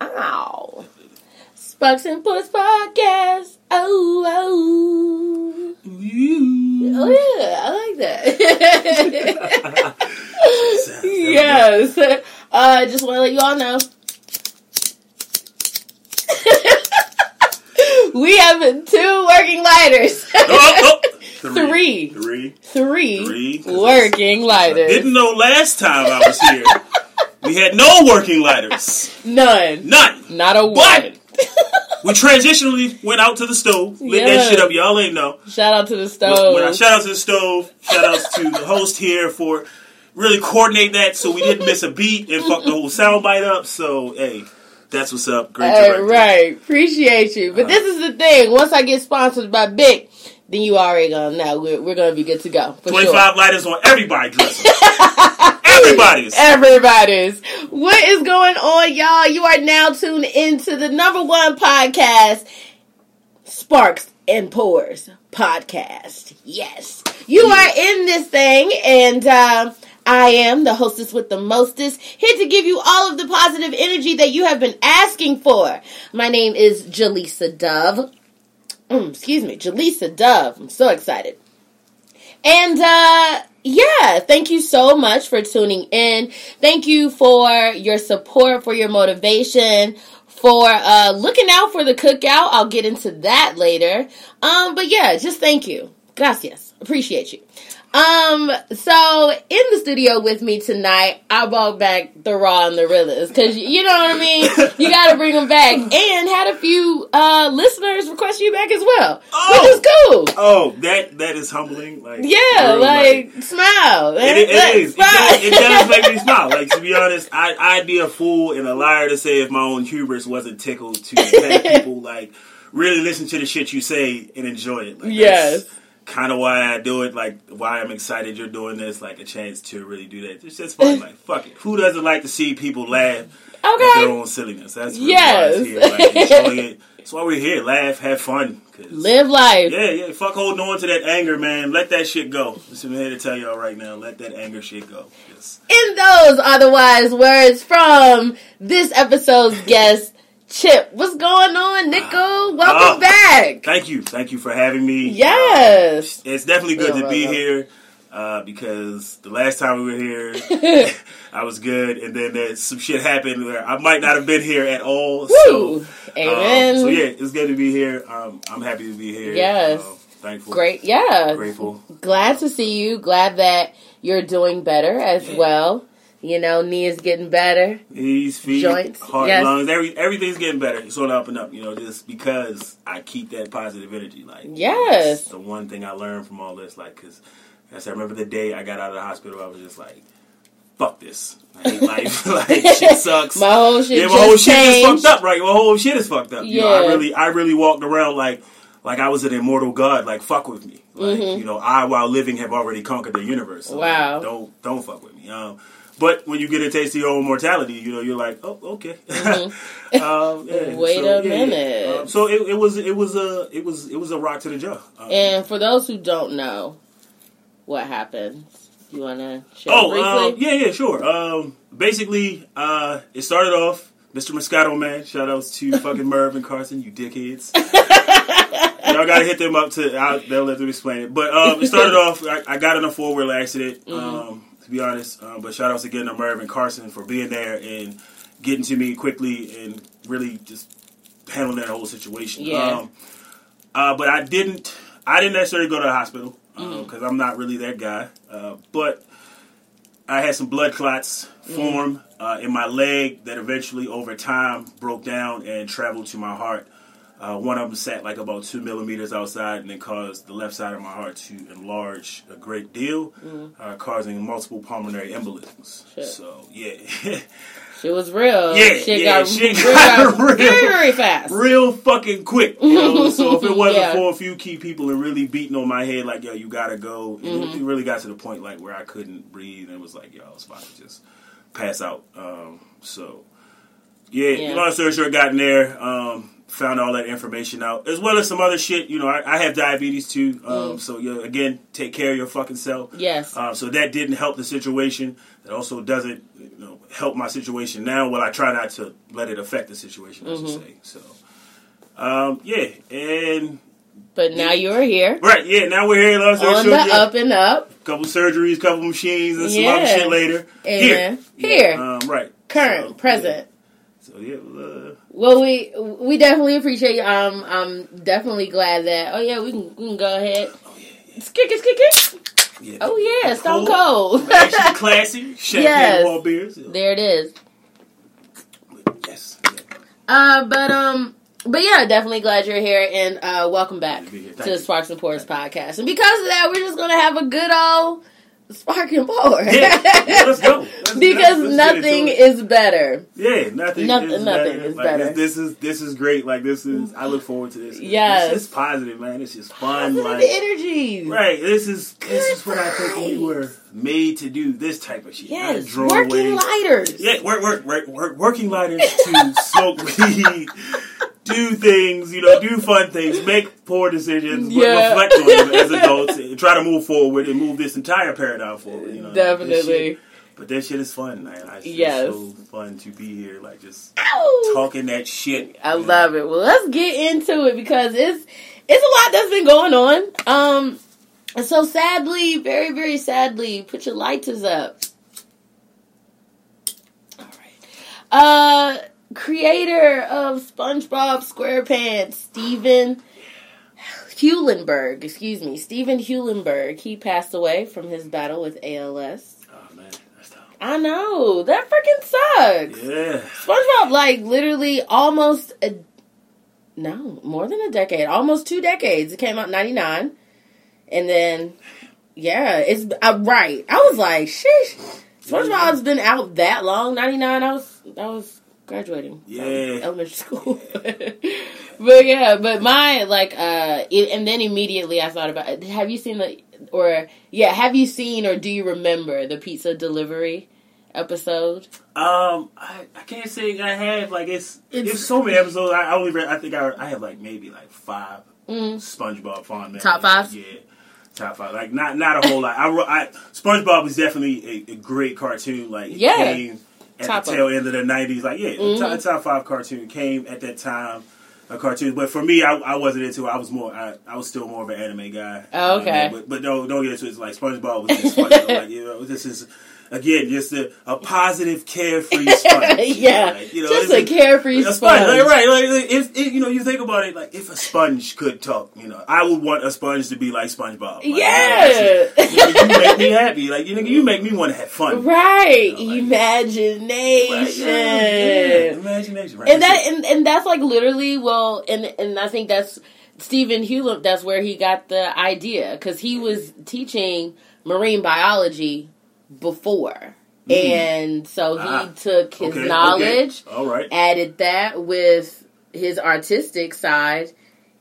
Ow. Sparks and Pours podcast. Oh, oh. Oh, yeah, I like that. yes. Uh, I just want to let you all know. we have two working lighters. Oh, oh. Three. Three. Three, Three. working lighters. Didn't know last time I was here. We had no working lighters. None. None. Not a But- one. We transitionally went out to the stove, lit Yeah. that shit up. Y'all ain't know. Shout out to the stove. When I shout out to the stove, shout out to the host here for really coordinate that so we didn't miss a beat and fuck the whole soundbite up. So hey, that's what's up. Great director. right. Appreciate you. But this uh-huh. is the thing. Once I get sponsored by Bic, then you already gonna know we're, we're gonna be good to go. For Twenty sure. lighters on everybody dresser. Everybody's. Everybody's. What is going on, y'all? You are now tuned into the number one podcast, Sparks and Pours podcast. Yes. You are in this thing, and uh, I am the hostess with the mostest, here to give you all of the positive energy that you have been asking for. My name is Jaleesa Dove. Mm, excuse me, Jaleesa Dove. I'm so excited. And uh yeah, thank you so much for tuning in. Thank you for your support, for your motivation, for uh looking out for the cookout. I'll get into that later. Um but yeah, just thank you. Gracias. Appreciate you. Um, so in the studio with me tonight, I brought back the raw and the realest because you know what I mean. You got to bring them back, and had a few uh listeners request you back as well, Oh. which is cool. Oh, that that is humbling. Like Yeah, really, like, smile. It, it, Like, it is. It does, it does make me smile. Like to be honest, I, I'd be a fool and a liar to say if my own hubris wasn't tickled to have people like really listen to the shit you say and enjoy it. Like, Yes. Kind of why I do it. Like why I'm excited you're doing this. Like a chance to really do that. It's just fun. Like fuck it. Who doesn't like to see people laugh at their Okay. own silliness? That's really Yes. why it's here. Like enjoy it. That's why we're here. Laugh, have fun, Live life. yeah, yeah. Fuck holding on to that anger, man. Let that shit go. Just I'm here to tell y'all right now. Let that anger shit go. Yes. And those are the wise words from this episode's guest, Chip. What's going on, Nico? Welcome Ah. back. Thank you. Thank you for having me. Yes. Uh, it's definitely good You're to be here uh, because the last time we were here, I was good, and then there's some shit happened where I might not have been here at all. So, Woo. um, so yeah, it's good to be here. Um, I'm happy to be here. Yes. Uh, thankful. Great. Yeah. Grateful. Glad to see you. Glad that you're doing better as well. You know, knees getting better. Knees, feet, Joints, heart, yes. lungs, every, everything's getting better. It's on the up and up, you know, just because I keep that positive energy. Like, Yes. that's the one thing I learned from all this. Like, because I remember the day I got out of the hospital, I was just like, fuck this. I hate life. like, shit sucks. My whole shit yeah, my whole shit is fucked up, right? My whole shit is fucked up. You know, I Yeah. really, I really walked around like, like I was an immortal god. Like, fuck with me. Like, you know, I, while living, have already conquered the universe. So, Mm-hmm. Wow. like, don't, don't fuck with me. Um, but when you get a taste of your own mortality, you know, you're like, oh, okay. um, yeah, Mm-hmm. Wait so, a yeah, yeah. minute. Um, so it, it was, it was a, it was, it was a rock to the jaw. Um, And for those who don't know what happened, you want to share Oh, briefly? um, yeah, yeah, sure. Um, basically, uh, it started off Mr. Moscato Man. Shout outs to fucking Merv and Carson, you dickheads. Y'all gotta hit them up to. I'll, they'll let them explain it. But um, it started off. I, I got in a four wheel accident. Um, to be honest, um, but shout outs again to Merv and Carson for being there and getting to me quickly and really just handling that whole situation. Yeah. Um, uh, but I didn't. I didn't necessarily go to the hospital because I'm not really that guy. Uh, but I had some blood clots form uh, in my leg that eventually, over time, broke down and traveled to my heart. Uh, one of them sat like about two millimeters outside and then caused the left side of my heart to enlarge a great deal, uh, causing multiple pulmonary embolisms. Shit. So, yeah. Shit was real. Yeah, shit yeah, got, shit real, got got real. very fast. real fucking quick. You know? so if it wasn't Yeah. for a few key people and really beating on my head, like yo, you gotta go. And Mm-hmm. it, it really got to the point like where I couldn't breathe and it was like yo, I was about to just pass out. Um, so yeah, Yeah. long story short, got in there. Um, found all that information out, as well as some other shit. You know, I, I have diabetes too, um, Mm. so you know, again, take care of your fucking self. Yes. Uh, so that didn't help the situation. It also doesn't you know, help my situation now. Well, I try not to let it affect the situation. I should Mm-hmm. say. So, um, yeah, and but now you're here right, yeah. Now we're here. Story on the yeah, up and up. couple surgeries, couple machines, and some other shit later. Amen. Here, Here. Yeah, um, right, Current, So, present. Yeah. So yeah, uh, Well, we we definitely appreciate you. Um, I'm definitely glad that. Oh yeah, we can, we can go ahead. oh yeah, Skick it, skick it. yeah. Oh yeah, Stone Cold. Actually, classy champagne Yes. wall beers. Yeah. there it is. Yes. Uh, but um, but yeah, definitely glad you're here and uh, welcome back to the you. Sparks and Pours podcast. And because of that, we're just gonna have a good old spark and pour. Yeah, let's go. Let's- because let's- let's nothing is better. Yeah, nothing. Nothing- is nothing better. is Like, better. This, this is this is great. Like this is. I look forward to this. Yes. it's, it's positive, man. It's just fun. Positive Like energy. right. This is this Good is what I think we were made to do. This type of shit. Yes, working away. lighters. Yeah, work, work, work, work, working lighters to smoke weed, do things, you know, do fun things, make poor decisions, but Yeah. reflect on them as adults, and try to move forward and move this entire paradigm forward. You know, Definitely. But that shit is fun, man. I, it's Yes. so fun to be here, like just Ow. talking that shit. I you know. love it. Well, let's get into it because it's it's a lot that's been going on. Um, and so sadly, very very sadly, put your lighters up. All right. Uh, creator of SpongeBob SquarePants, Stephen Hillenburg. Excuse me, Stephen Hillenburg. He passed away from his battle with ALS. Oh man, that's tough. I know that freaking sucks. Yeah, SpongeBob, like literally almost a no more than a decade, almost two decades. It came out '99, and then yeah, it's uh, right. I was like, sheesh. SpongeBob's been out that long. '99. I was I was graduating. Yeah. elementary school. but yeah, but my like uh, it, and then immediately I thought about. Have you seen the or yeah? Have you seen or do you remember the pizza delivery episode? Um, I, I can't say I have like it's It's- it's, so many episodes. I, I only read, I think I I have like maybe like five Mm. SpongeBob fond memories. Top five? Yeah, top five. Like not not a whole lot. I, wrote- I SpongeBob was definitely a, a great cartoon. Like Yeah. came at Top the of- tail end of the nineties. Like yeah, Mhm. top, top five cartoon came at that time. A cartoon, but for me, I, I wasn't into it. I was more, I, I was still more of an anime guy. Oh, okay. Um, but but don't don't get into it. It's like SpongeBob was just funny. like you know, this is again just a, a positive, carefree sponge. yeah, Like, you know, just a carefree a sponge. sponge, like, right? Like if, if you know, you think about it, like if a sponge could talk, you know, I would want a sponge to be like SpongeBob. Like, you Yeah, you, know, you make me happy. Like you know, you make me want to have fun. right. You know, like- Imagination. Yeah, yeah, imagination, right? and that That's and, and that's like literally well and and I think that's Stephen Hewlett that's where he got the idea cuz he was teaching marine biology before and so he Ah, took his Okay, okay. knowledge All right. added that with his artistic side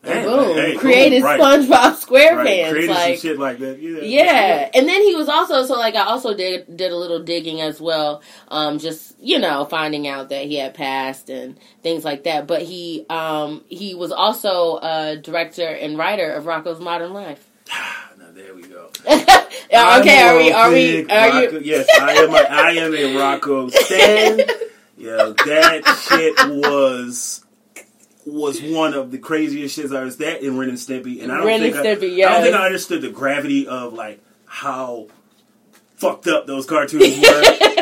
and Hey, boom hey, created boom, right. SpongeBob Right. SquarePants Created like some shit like that. Yeah. yeah, and then he was also so like I also did did a little digging as well, um, just you know finding out that he had passed and things like that. But he um he was also a director and writer of Rocko's Modern Life. there we go. Yeah, okay, are we are we are Rocko- you? Yes, I am. A, I am a Rocko stan. Yo, that shit was was one of the craziest shits I was that in Ren and Stimpy, and I don't Ren and think Stimpy, I, I don't think I understood the gravity of like how fucked up those cartoons were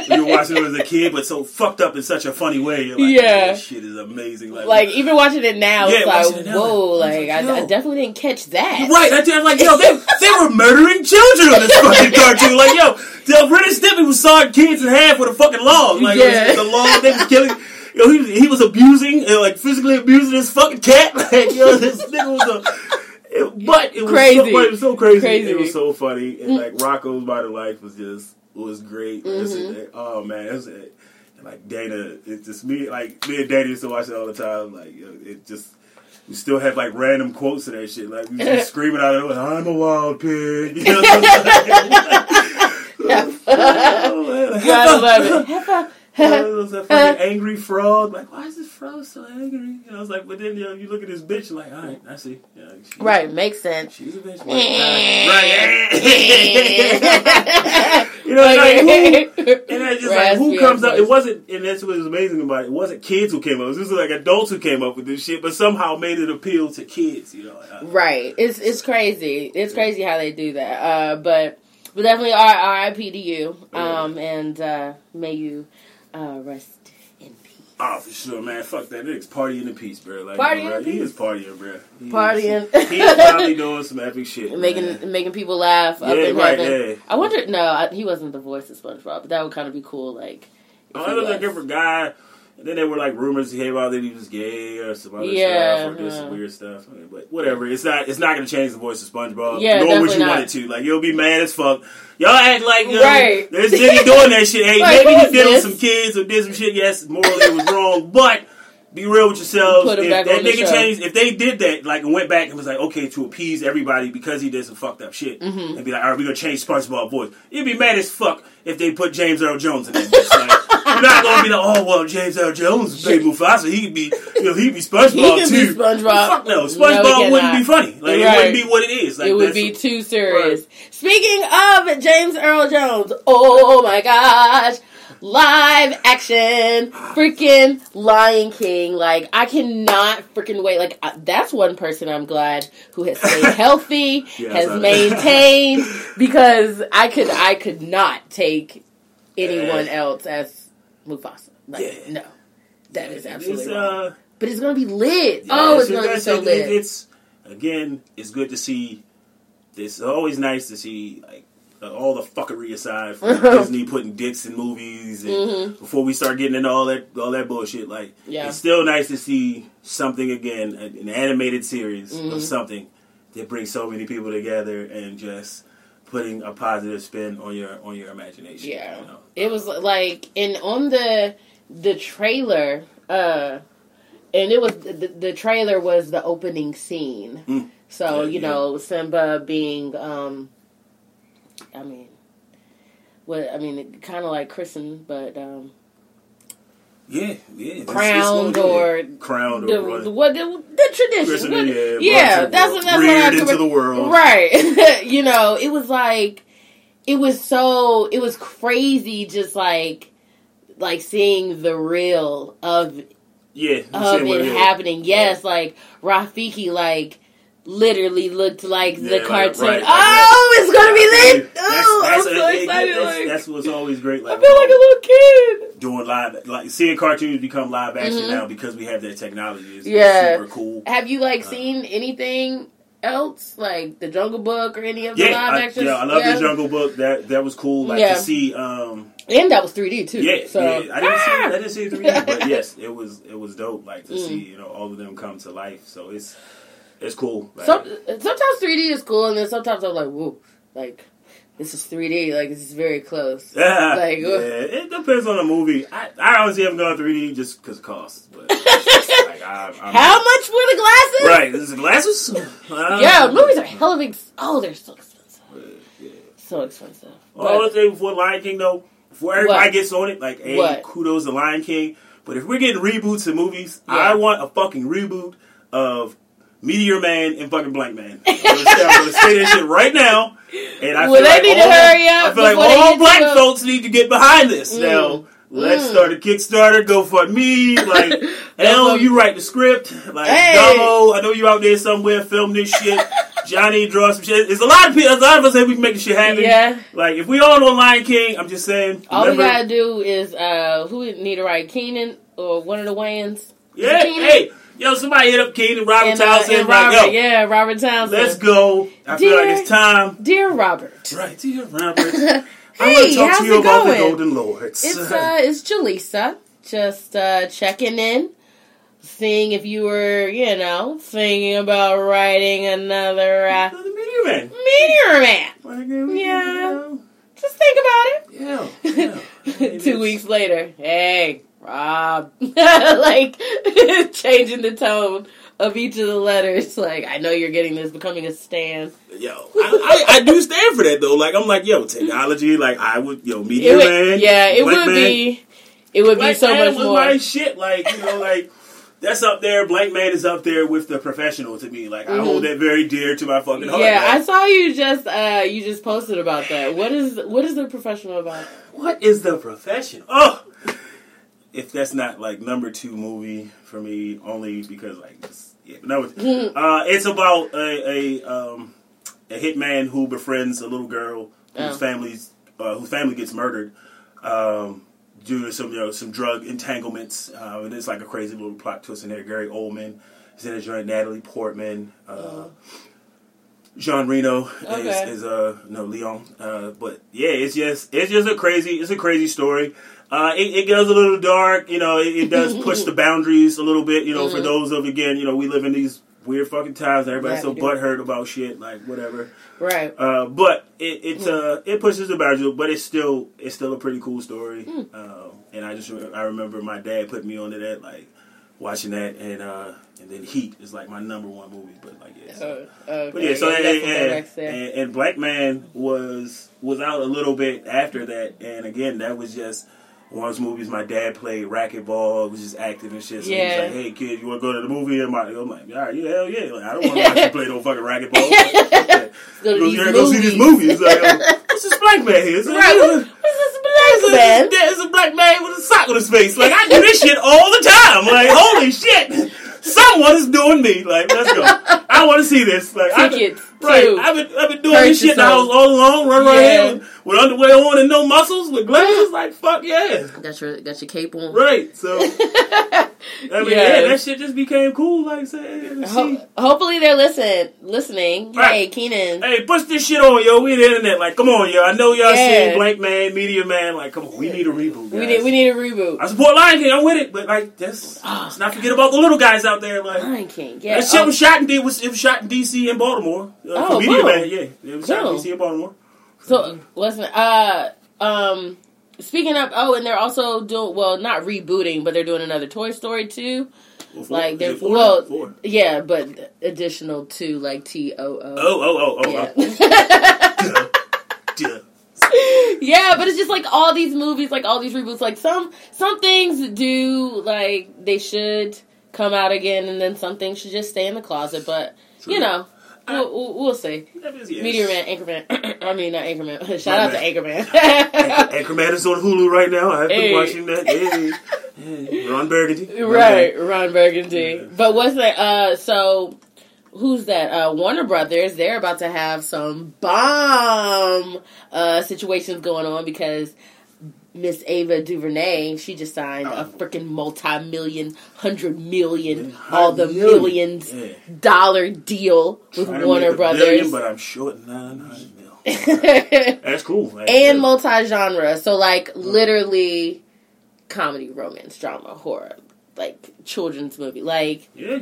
when you were watching them as a kid, but so fucked up in such a funny way. You're like, Yeah. this shit is amazing. Like, Like even watching it now, Yeah, it's like it now, whoa, like like, I, I definitely didn't catch that. Right, I am like, yo, they, they were murdering children on this fucking cartoon. Like, yo, the Ren and Stimpy was sawing kids in half with a fucking log. Like, Yeah. the log they was killing. Yo, he he was abusing, uh, like physically abusing his fucking cat. Like, yo, this nigga was a. It, but it was Crazy. so, but it was so crazy. Crazy. It was so funny, and like Rocko's Modern Life was just was great. Mhm. it- oh man, it was, it, like Dana, it's just me. Like me and Dana used to watch it all the time. Like it just we still have like random quotes of that shit. Like we just screaming out of it, "I'm a wild pig." You know what I'm saying? Oh, man. Gotta love it. It was fucking angry frog. Like, why is this frog so angry? And I was like, but then you know, you look at this bitch, like, all right, I see. Yeah, she, right, makes sense. She's a bitch. right. you know, like, who, and I just like, who comes up? It wasn't, and that's what was amazing about it. It wasn't kids who came up. It was like adults who came up with this shit, but somehow made it appeal to kids. You know, like, right? It's it's crazy. It's crazy how they do that. Uh, but but definitely R.I.P. to you. Um, and uh, may you uh, rest in peace. Oh, for sure, man. Fuck that. Nigga's partying in peace, bro. Like, partying bro, in He peace. is partying, bro. He Partying. Is, he is probably doing some epic shit. making man. making people laugh up Yeah, in right, heaven. yeah. I wonder. No, I, he wasn't the voice of SpongeBob, but that would kind of be cool. Like, if Oh, it was was. like a different guy. And then there were like rumors he came out that he was gay or some other Yeah, stuff or did some weird stuff. I mean, but whatever, it's not it's not gonna change the voice of SpongeBob. Yeah, nor would you not. want it to. Like you'll be mad as fuck. Y'all act like you know, Right. there's Diddy doing that shit. Hey, Like, maybe he did this? some kids or did some shit. Yes, morally it was wrong, but. Be real with yourselves. Put if that nigga changed, if they did that, like, and went back and was like, okay, to appease everybody because he did some fucked up shit, Mm-hmm. and be like, all right, we're gonna change SpongeBob voice. You'd be mad as fuck if they put James Earl Jones in that. Like, you're not gonna be like, oh well, James Earl Jones played Mufasa. He could be, you know, he'd be SpongeBob He could be too. SpongeBob. Fuck no, No, SpongeBob he wouldn't be funny. Like it wouldn't be what it is. Like it would be too serious. Speaking of James Earl Jones, oh my gosh, live action, freaking Lion King! Like I cannot freaking wait. Like I, that's one person I'm glad who has stayed healthy, Yeah, has maintained because I could I could not take anyone eh. else as Mufasa. Like Yeah. no, that is absolutely It's, wrong. uh, But it's gonna be lit. Yeah, oh, it's it's- gonna be so it- lit. it- It's again, it's good to see. It's always nice to see like uh, all the fuckery aside from Disney putting dicks in movies, and before we start getting into all that all that bullshit. Like, Mm-hmm. Yeah. it's still nice to see something again, an an animated series Mm-hmm. of something that brings so many people together and just putting a positive spin on your on your imagination. Yeah. you know? It was like and on the the trailer, uh and it was the, the trailer was the opening scene. Mm. So, Yeah, you yeah. know, Simba being um I mean what I mean kind of like christened, but um Yeah, yeah. It's- it's Crowned or crowned the, or what- the, what the, the tradition. What- yeah, yeah, that's what that's reared what I into the world. Right. you know, it was like it was so it was crazy just like like seeing the real of Yeah, of it happening. Yes, like Rafiki like literally looked like Yeah, the cartoon. right, oh, it's gonna be lit. That's, oh, that's, I'm a- so it- it- excited. That's, like, that's what's always great. Like I feel like a little kid. doing live, like seeing cartoons become live action now because we have that technology. Is Mm-hmm. Yeah. super cool. Have you like Uh, seen anything else like the Jungle Book or any of the Yeah, live I, action? yeah, I love the Jungle Book. That that was cool. Like Yeah. to see. Um, and that was 3D too. yeah, so yeah. I didn't see. Ah! I didn't see 3D, but yes, it was it was dope. Like to Mm. see you know all of them come to life. So it's it's cool. Like, Some, sometimes 3D is cool, and then sometimes I'm like, whoa, like this is 3D, like this is very close. Yeah, Like, yeah, it depends on the movie. I, I honestly haven't gone 3D just because of cost. But like, I, How much for the glasses? Right, this is the glasses. Uh, Yeah, movies are hella big. Oh, they're so expensive. Yeah. So expensive. Well, I But- would say before Lion King though, before everybody What? gets on it, like, hey, What? kudos to Lion King. But if we're getting reboots of movies, Yeah. I want a fucking reboot of Meteor Man and fucking Blank Man. I'm gonna say, I'm gonna say that shit right now. And I Well, feel they like need to all, hurry up I feel like all black folks need to get behind this Mm. now. Let's Mm. start a Kickstarter. Go for me. Like, hell, you write the script. Like, Hey. I know you out there somewhere film this shit. Johnny, draw some shit. There's a lot of people. A lot of us say we can make this shit happen. yeah. Like if we all on Lion King, I'm just saying. All we gotta do is uh who need to write Keenan or one of the Wayans. yeah, hey, yo, somebody hit up Keenan Robert And, uh, Townsend. and like, Robert, yo, yeah, Robert Townsend. let's go. I feel like it's time. Dear Robert. Right, dear Robert. hey, I want to talk to you about going? the Golden Lords. It's uh, it's Jaleesa. Just uh, checking in, seeing if you were, you know, thinking about writing another uh, the Meteor Man. Meteor Man. Like, uh, Yeah. Just think about it. Yeah. yeah. Two weeks later, hey, Rob, like changing the tone of each of the letters. Like, I know you're getting this, becoming a stand. Yo, I, I, I do stand for that though. Like I'm like, yo, technology. Like I would, yo, It would- Man. yeah, it would Man, be. it would be so much more. my shit. Like you know, like that's up there. Blank Man is up there with the professional to me. Like I hold that very dear to my fucking heart. Mm-hmm. yeah, I saw you just uh you just posted about that. What is what is the professional about? What is the profession? Oh, if that's not like number two movie for me, only because like it's, yeah, no, it's, uh, it's about a a, um, a hitman who befriends a little girl whose Oh. family's uh, whose family gets murdered um, due to some you know some drug entanglements, uh, and it's like a crazy little plot twist in there. Gary Oldman is in a joint. Natalie Portman. Uh, Jean Reno is, Okay. is uh no Leon, uh, but yeah, it's just it's just a crazy it's a crazy story. Uh, it, it goes a little dark, you know. It, it does push the boundaries a little bit, you know. For those of again, you know, we live in these weird fucking times. and Everybody's so Yeah, butthurt about shit, like whatever. Right. Uh, but it, it's uh it pushes the boundaries, but it's still it's still a pretty cool story. Hmm. Um, and I just I remember my dad put me onto that, like watching that, and uh, and then Heat is like my number one movie. But like yeah, so- Uh, okay. but yeah, so and, and, and, and Blank Man was was out a little bit after that, and again that was just one of those movies. My dad played racquetball, was just active and shit. So he was like, "Hey kid, you want to go to the movie?" And my, I'm like, "All right, yeah, hell yeah!" Like, I don't want to watch you play no fucking racquetball. Like. Go to go, these see this movies. It's like, what's this black man here? It's like, Right, what- what's this black a- man? There's a black man with a sock on his face. Like I do this shit all the time. Like holy shit, someone is doing me. Like let's go. I want to see this. Like Tickets, right. too. I've been I've been doing this shit in the them. house all along. Run around Yeah. here with, with underwear on and no muscles with glasses. Like fuck yeah. Got your got your cape on. Right. So I mean, Yeah. yeah, that shit just became cool. Like say. Ho- hopefully they're listen listening. Right. Hey, Keenan. Hey, push this shit on, yo. We the internet. Like, come on, yo. I know y'all Yeah. seen Blank Man, Meteor Man. Like, come on, we need a reboot. we need we need a reboot. I support Lion King. I'm with it, but like, that's oh, let's not forget about the little guys out there. Like, Lion King. Yeah. that shit oh, was shot in D. Was it was shot in D.C. and Baltimore? Uh, Oh, for Meteor boom. Yeah, it was shot in. D.C. Baltimore. So listen, uh, um, speaking of, oh, and they're also doing well, not rebooting, but they're doing another Toy Story too. Well, four- Like they're four? well, Four. yeah, but additional to like T O O. Oh, oh, oh, oh. Yeah. oh. Duh. yeah, but it's just like all these movies, like all these reboots. Like some some things do like they should come out again, and then some things should just stay in the closet. But you know, we'll, we'll, we'll see. Yes. Meteor Man, Anchorman. I mean, not Anchorman. Shout out to Anchorman. Anchor- Anchorman is on Hulu right now. I've been Hey. watching that. Yeah. Yeah. Ron Burgundy. right, Ron Burgundy. But what's that? Uh, so who's that? Uh, Warner Brothers. They're about to have some bomb uh situations going on because. Miss Ava DuVernay, she just signed a Oh. freaking multi-million, hundred million, all the million. millions Yeah. dollar deal with Trying Warner a Brothers. billion, but I'm short nine hundred mil. That's cool. Yeah. multi-genre. So like uh-huh. literally comedy, romance, drama, horror, like children's movie. Like yeah.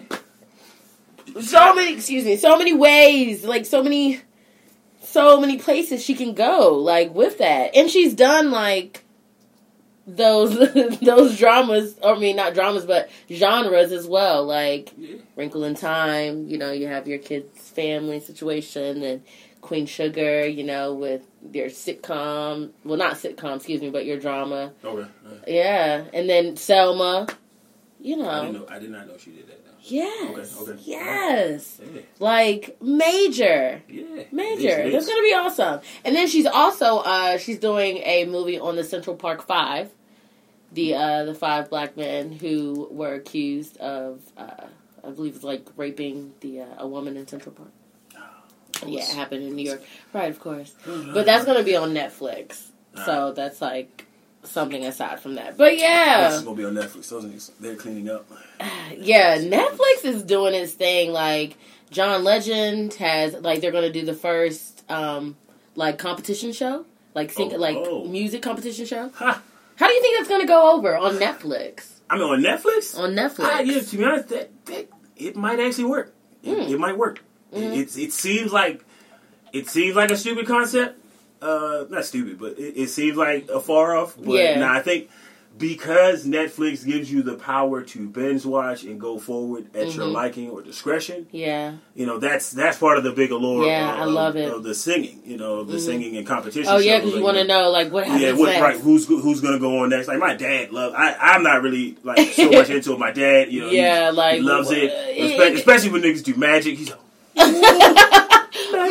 so many excuse me, so many ways, like so many so many places she can go like with that. And she's done like those those dramas, or I mean not dramas but genres as well, like Yeah. Wrinkle in Time, you know, you have your kids' family situation and Queen Sugar, you know, with your sitcom, well not sitcom, excuse me, but your drama. Okay. Uh, Yeah, and then Selma, you I know. know. I did not know she did that. Though. Yes. Okay, okay. Yes. Yeah. like major. Yeah. Major. It is, it That's gonna be awesome. And then she's also uh she's doing a movie on the Central Park Five. The uh the five black men who were accused of uh I believe it's like raping the uh, a woman in Central Park. Yeah, it happened in New York. Right, of course. But that's gonna be on Netflix. So that's like something aside from that. But This yeah. is gonna be on Netflix. Those they're cleaning up. Yeah, Netflix is doing its thing. Like John Legend has, like they're gonna do the first, um, like competition show, like sing, Oh, like oh. music competition show. Ha! How do you think that's gonna go over on Netflix? I mean, on Netflix. On Netflix, Ah, yeah, to be honest, that, that it might actually work. It, Mm. it might work. Mm-hmm. It, it, it seems like it seems like a stupid concept. Uh, not stupid, but it, it seems like a far off. But Yeah. nah, I think because Netflix gives you the power to binge watch and go forward at your Mhm. liking or discretion. Yeah. You know, that's that's part of the big allure. Yeah, of, I love it. Of the singing, you know, the Mhm. singing and competition. Oh yeah, because you want to know like what happens Yeah, what, next. right? Who's who's gonna go on next? Like my dad love. I I'm not really like so much into it. My dad, you know, he- Yeah, like, loves it, uh, it- especially when niggas do magic. He's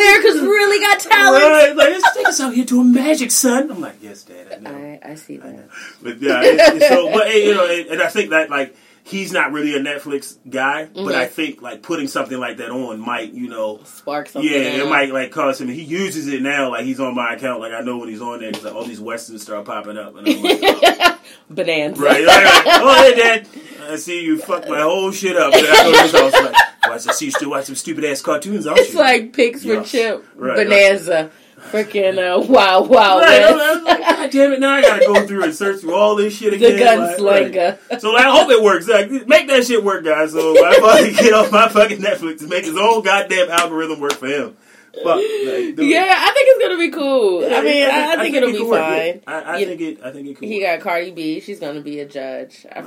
America's really got talent. right, like let's take us out here doing magic, son. I'm like, yes, dad, I know. I, I see I that. But yeah, it's, it's so but you know, and, and I think that like he's not really a Netflix guy, but Mhm. I think like putting something like that on might, you know, Spark something. yeah, it might like cause him. He uses it now, like he's on my account. Like I know when he's on there, because like all these westerns start popping up, and I'm like, oh. Bonanza. right, right, right. Oh, hey, Dad, I see you fucked my whole shit up. And I go to his house, like, I see you still watch some stupid ass cartoons, aren't It's you? like pigs for Yes. chip. Right, Bonanza. Freaking uh, wow, Wild Right, I'm- like, God damn it! Now I gotta go through and search through all this shit the again. like, right. gunslinger. So like, I hope it works. Like, make that shit work, guys. So I fucking get off my fucking Netflix and make his own goddamn algorithm work for him. Fuck. Like. Yeah, I think it's gonna be cool. Yeah, I mean, yeah, I, I think it'll it be fine. I, I think it. I think it could. He got Cardi B. She's gonna be a judge. I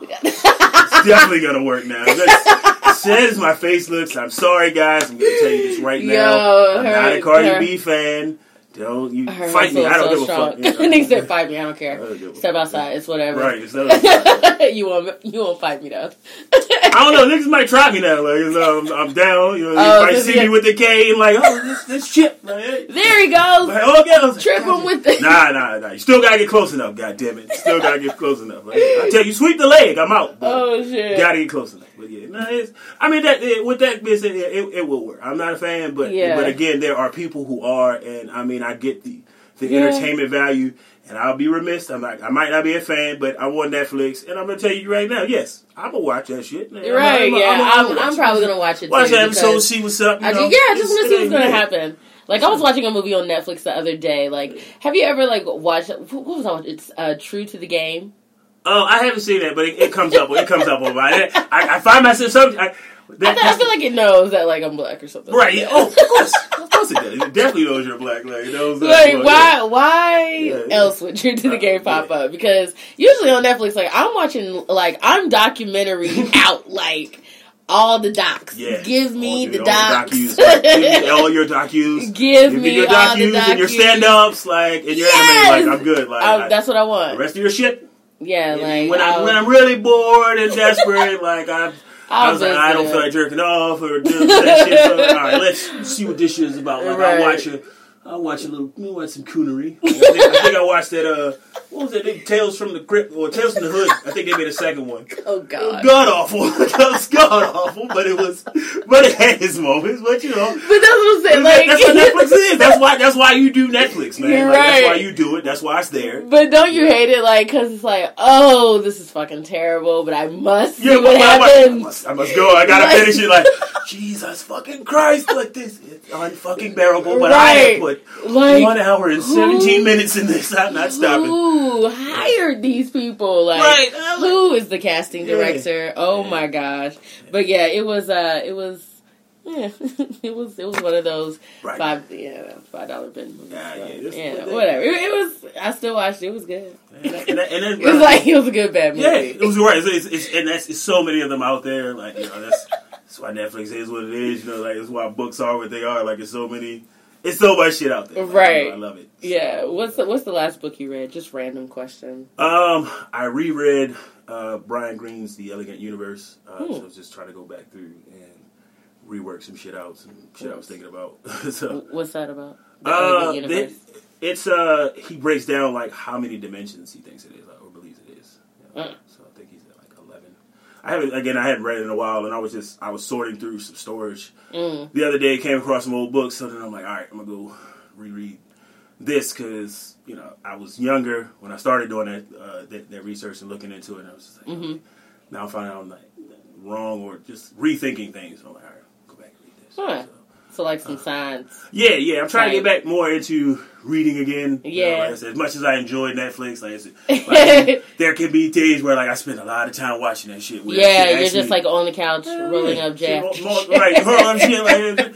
forget. It's definitely gonna work now. That's, as sad as my face looks, I'm sorry, guys. I'm gonna tell you this right now. Yo, I'm her- not a Cardi her- B fan. Don't you fight me? I don't give a fuck. strong. you know. Nigga said, "Fight me. I don't I care. don't Step outside. It's whatever." Right. You won't. You won't fight me though. I don't know. Niggas might try me now. Like, you know, I'm, I'm down. You know, Oh, see me with the K and like, oh, this, this chip. Like, hey. There he goes. Like, oh, yeah. Like, Trip him with the. Nah, nah, nah. You still gotta get close enough. God damn it. You still gotta get close enough. Like, I tell you, sweep the leg. I'm out. Oh shit. Gotta get close enough. But yeah, nah, it's, I mean, that it, with that said, yeah, it, it will work. I'm not a fan, but Yeah. but again, there are people who are, and I mean, I get the the Yeah. entertainment value. And I'll be remiss. I'm like, I might not be a fan, but I'm on Netflix, and I'm gonna tell you right now, yes, I'm gonna watch that shit. Right. I'm, yeah, I'm, I'm, I'm, probably gonna watch it. watch that episode, see what's up. I know, yeah, I just want to see what's gonna bad. happen. Like I was watching a movie on Netflix the other day. Like, have you ever like watched? What was I watching? It's uh, True to the Game. Oh, I haven't seen that, but it, it comes up. It comes up on my. I, I find myself. Some, I, that, I, I feel like it knows that like I'm black or something. right. Yeah. Oh, of course, of course it does. It definitely knows you're black. Like, it knows Like why? Why Yeah, else would True to the Uh, Game pop yeah. up? Because usually on Netflix, like I'm watching, like I'm documentary out, like all the docs. Yeah. Give me All the docs. docus. Like, give me all your docus. Give Give me your the docus and your docus. stand ups, like, and your Yes! anime. Like, I'm good. Like, Oh, I- that's what I the want. rest of your shit. Yeah, like when I'll- when I'm really bored and desperate, like I'm. I was like, I don't feel like jerking off or doing that shit. So, all right, let's see what this shit is about. Like, Right. I'll watch a, I'll watch a little, I'll watch some coonery. I think, I think I watched that. Uh, what was that? Big Tales from the Crypt or Tales from the Hood? I think they made a second one. oh It was god. god awful. it was god awful, but it was, but it had its moments. But you know, But that's what I'm saying. Like that's what Netflix is. That's why. That's why you do Netflix, man. You're Like, That's why you do it. That's why it's there. But don't you hate it, like, because it's like, oh, this is fucking terrible, but I must see Yeah, what but I, must, I, happens. must, I must go. I gotta finish it. Like Jesus fucking Christ! Like this, is unfucking bearable. But I have Right. Put Like, one hour and who- seventeen minutes in this. I'm not stopping. Who hired these people? Like, Right. who is the casting Yeah. director? Oh Yeah. my gosh! But yeah, it was. uh It was. Yeah, it was. It was one of those Right. five. Yeah, five dollar bin movies. Yeah, so, yeah, whatever. It, it was. I still watched it. It was good. And, and, and then, It was like it was a good bad movie. yeah, it was right. It's, it's, it's, and that's it's so many of them out there. Like you know, that's that's why Netflix is what it is. You know, like that's why books are what they are. Like it's so many. It's so much shit out there. Right. know, I love it. Yeah. What's the What's the last book you read? Just random question. Um, I reread uh, Brian Greene's The Elegant Universe. Uh, Hmm. So I was just trying to go back through and rework some shit out, some shit I was thinking about. so, What's that about? The uh, Elegant it, it's uh, he breaks down like how many dimensions he thinks it is or believes it is. Know? Mm. So I think he's at like eleven. I haven't again. I hadn't read it in a while, and I was just I was sorting through some storage Mm. the other day. Came across some old books, so then I'm like, all right, I'm gonna go reread this because you know I was younger when I started doing that, uh, that that research and looking into it. And I was just like, Mhm. now I'm finding out I'm like wrong or just rethinking things. I'm like, all right, go back and read this. Huh. So, So like some signs. yeah, yeah, I'm trying to get back more into reading again. You know, Yeah. like I said, as much as I enjoy Netflix, like, said, like, there can be days where like I spend a lot of time watching that shit. Yeah, you're just like on the couch rolling yeah. up Jack. Shit, more- right, hold on, shit, like,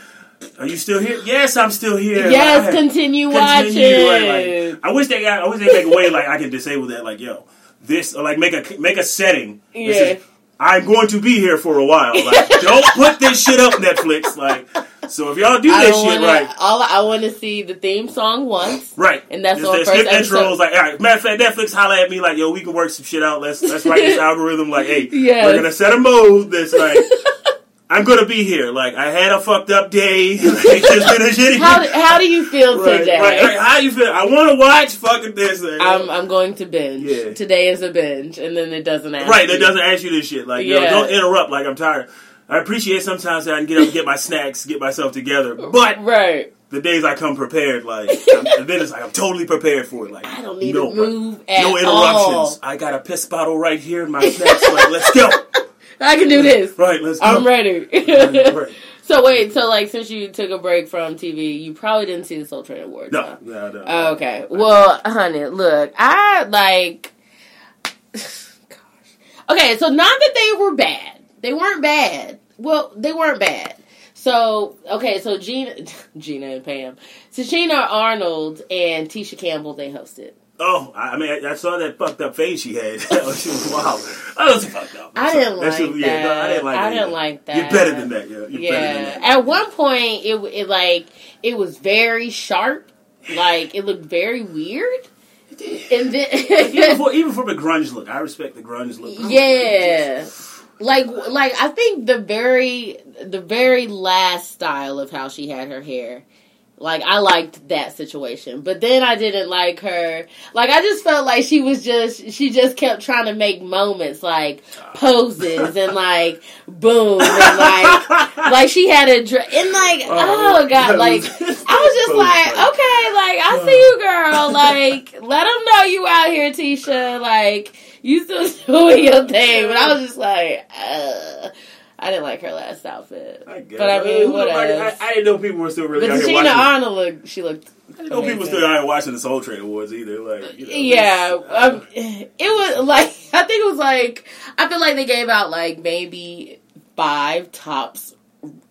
are you still here? Yes, I'm still here. Yes, Like, continue, continue, watching. like, I wish they got. I wish they make a way like I can disable that. Like, yo, this, or like make a make a setting. Yeah. is- I'm going to be here for a while. Like, don't put this shit up, Netflix. Like, so if y'all do I this shit wanna, right, All I want to see the theme song once. right, And that's that first skip episode. intros. Like, all right, matter of fact, Netflix holla at me like, yo, we can work some shit out. Let's let's write this algorithm. Like, hey, Yes. we're gonna set a mode that's like. I'm gonna be here. Like I had a fucked up day. like, just did a shitty How how do you feel Right, today? right, right. How you feel? I want to watch fucking this. Thing. I'm I'm going to binge. Yeah. Today is a binge, and then it doesn't ask. right. you. That doesn't ask you this shit. Like, yo, don't interrupt. Like, I'm tired. I appreciate sometimes that I can get up and get my snacks, get myself together. But Right. the days I come prepared, like, and then it's like I'm totally prepared for it. Like, I don't need no, to move at no all. interruptions. I got a piss bottle right here in my snacks. like, let's go. I can do this. Right, let's go. I'm ready. So wait, so like since you took a break from TV, you probably didn't see the Soul Train Awards. No, huh? no, no. Oh, okay. Well, honey, look, I like. Gosh. Okay, so not that they were bad. They weren't bad. Well, they weren't bad. So okay, so Gina, Gina and Pam, so Tichina Arnold and Tisha Campbell they hosted. Oh, I I mean, I, I saw that fucked up face she had. Was- she was wow. That was fucked up. I didn't like yeah, no, I didn't like that. I didn't like that. You're better than that. Yeah, you're better than Yeah. that. At one point, it it like it was very sharp. Like it looked very weird. And then even, for, even for the grunge look, I respect the grunge look. Yeah. Like like I think the very the very last style of how she had her hair. Like I liked that situation. But then I didn't like her. Like I just felt like she was just she just kept trying to make moments like poses and like boom and like like she had a dr- and like oh, god like was- I was just like okay like I see you girl like let them know you out here Tisha like you still doing your thing but I was just like uh, I didn't like her last outfit I guess. but I mean what I, I didn't know people were still really but out here Gina looked she looked I didn't know people still out here watching the Soul Train Awards either. Like, you know, Yeah, it's- uh, um, it was like I think it was like I feel like they gave out like maybe five tops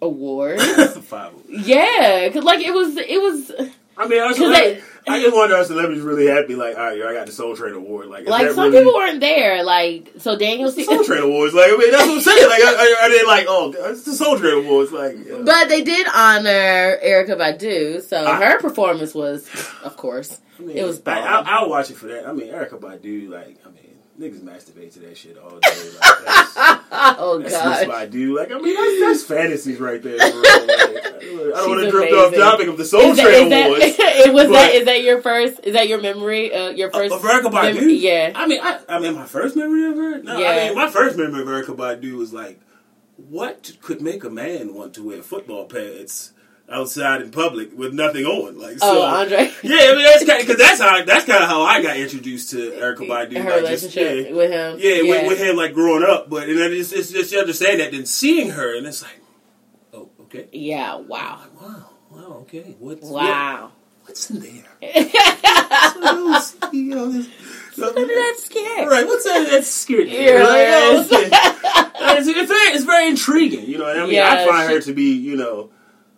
awards. Five. yeah, cause like it was it was I mean, I, 'Cause I, they- I just wonder if celebrities really happy. Like, all right, yo, I got the Soul Train Award. Like, like some really, people weren't there. Like so Daniel, Soul Train Awards. Like, I mean, that's what I'm saying. Like, are, are they like, oh, it's the Soul Train Awards? Like, yeah. but they did honor Erykah Badu, so Ah. her performance was, of course, I mean, it was I, bomb. I'll, I'll watch it for that. I mean, Erykah Badu, like, I mean, niggas masturbate to that shit all day. Like, that's, oh that's god. Badu. Like, I mean, that's, that's fantasies right there. For. Like, I don't want to drift off topic of the Soul Is that, Train is that, Awards. it was that is that your first? Is that your memory? Uh, your first Of Erykah Badu? memory- Yeah. I mean, I, I mean, my first memory of her. No, I mean, my first memory of Erykah Badu was like, what could make a man want to wear football pads outside in public with nothing on? Like, oh, so, Oh, Andre. yeah, I mean, that's kind because that's how that's kind of how I got introduced to Erykah Badu. Her like, just- relationship yeah. with him. Yeah, With, with him like growing up, but and then it's, it's just you understand that, then seeing her, and it's like, oh, okay, Yeah. Wow. wow, wow, okay, what's Wow. what's in there? You know, this- scary. Right, what's that? That's scary. Yeah, Right, it's, it's very, it's very intriguing. You know, I mean, Yeah, I find she- her to be, you know,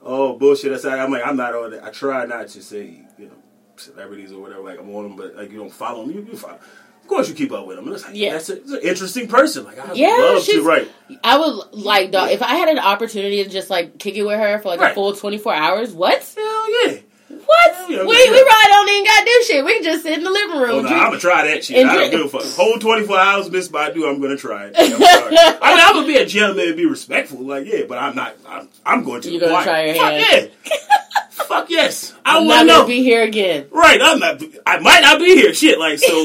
oh bullshit. I'm like, I'm not on it. I try not to say, you know, celebrities or whatever. Like I'm on them, but like you don't follow them. You, you follow. Of course, you keep up with them. And it's like, Yeah. yeah, that's a, it's an interesting person. Like I Yeah, love to. Right, I would like dog, if I had an opportunity to just like kick it with her for like a full twenty four hours. What? hell yeah. What? Hell yeah, we we probably don't even got to do shit. We can just sit in the living room. Oh, no, I'm gonna try that shit. and I don't give a fuck. Whole 24 hours, Miss Badu, I'm gonna try it. I'm sorry. I mean, I'm gonna be a gentleman and be respectful, like yeah, but I'm not. I'm, I'm going to. You're gonna choir. try your Fuck hand. yeah. Fuck yes. I I'm want not gonna know. be here again. right. I'm not. I might not be here. Shit. Like so.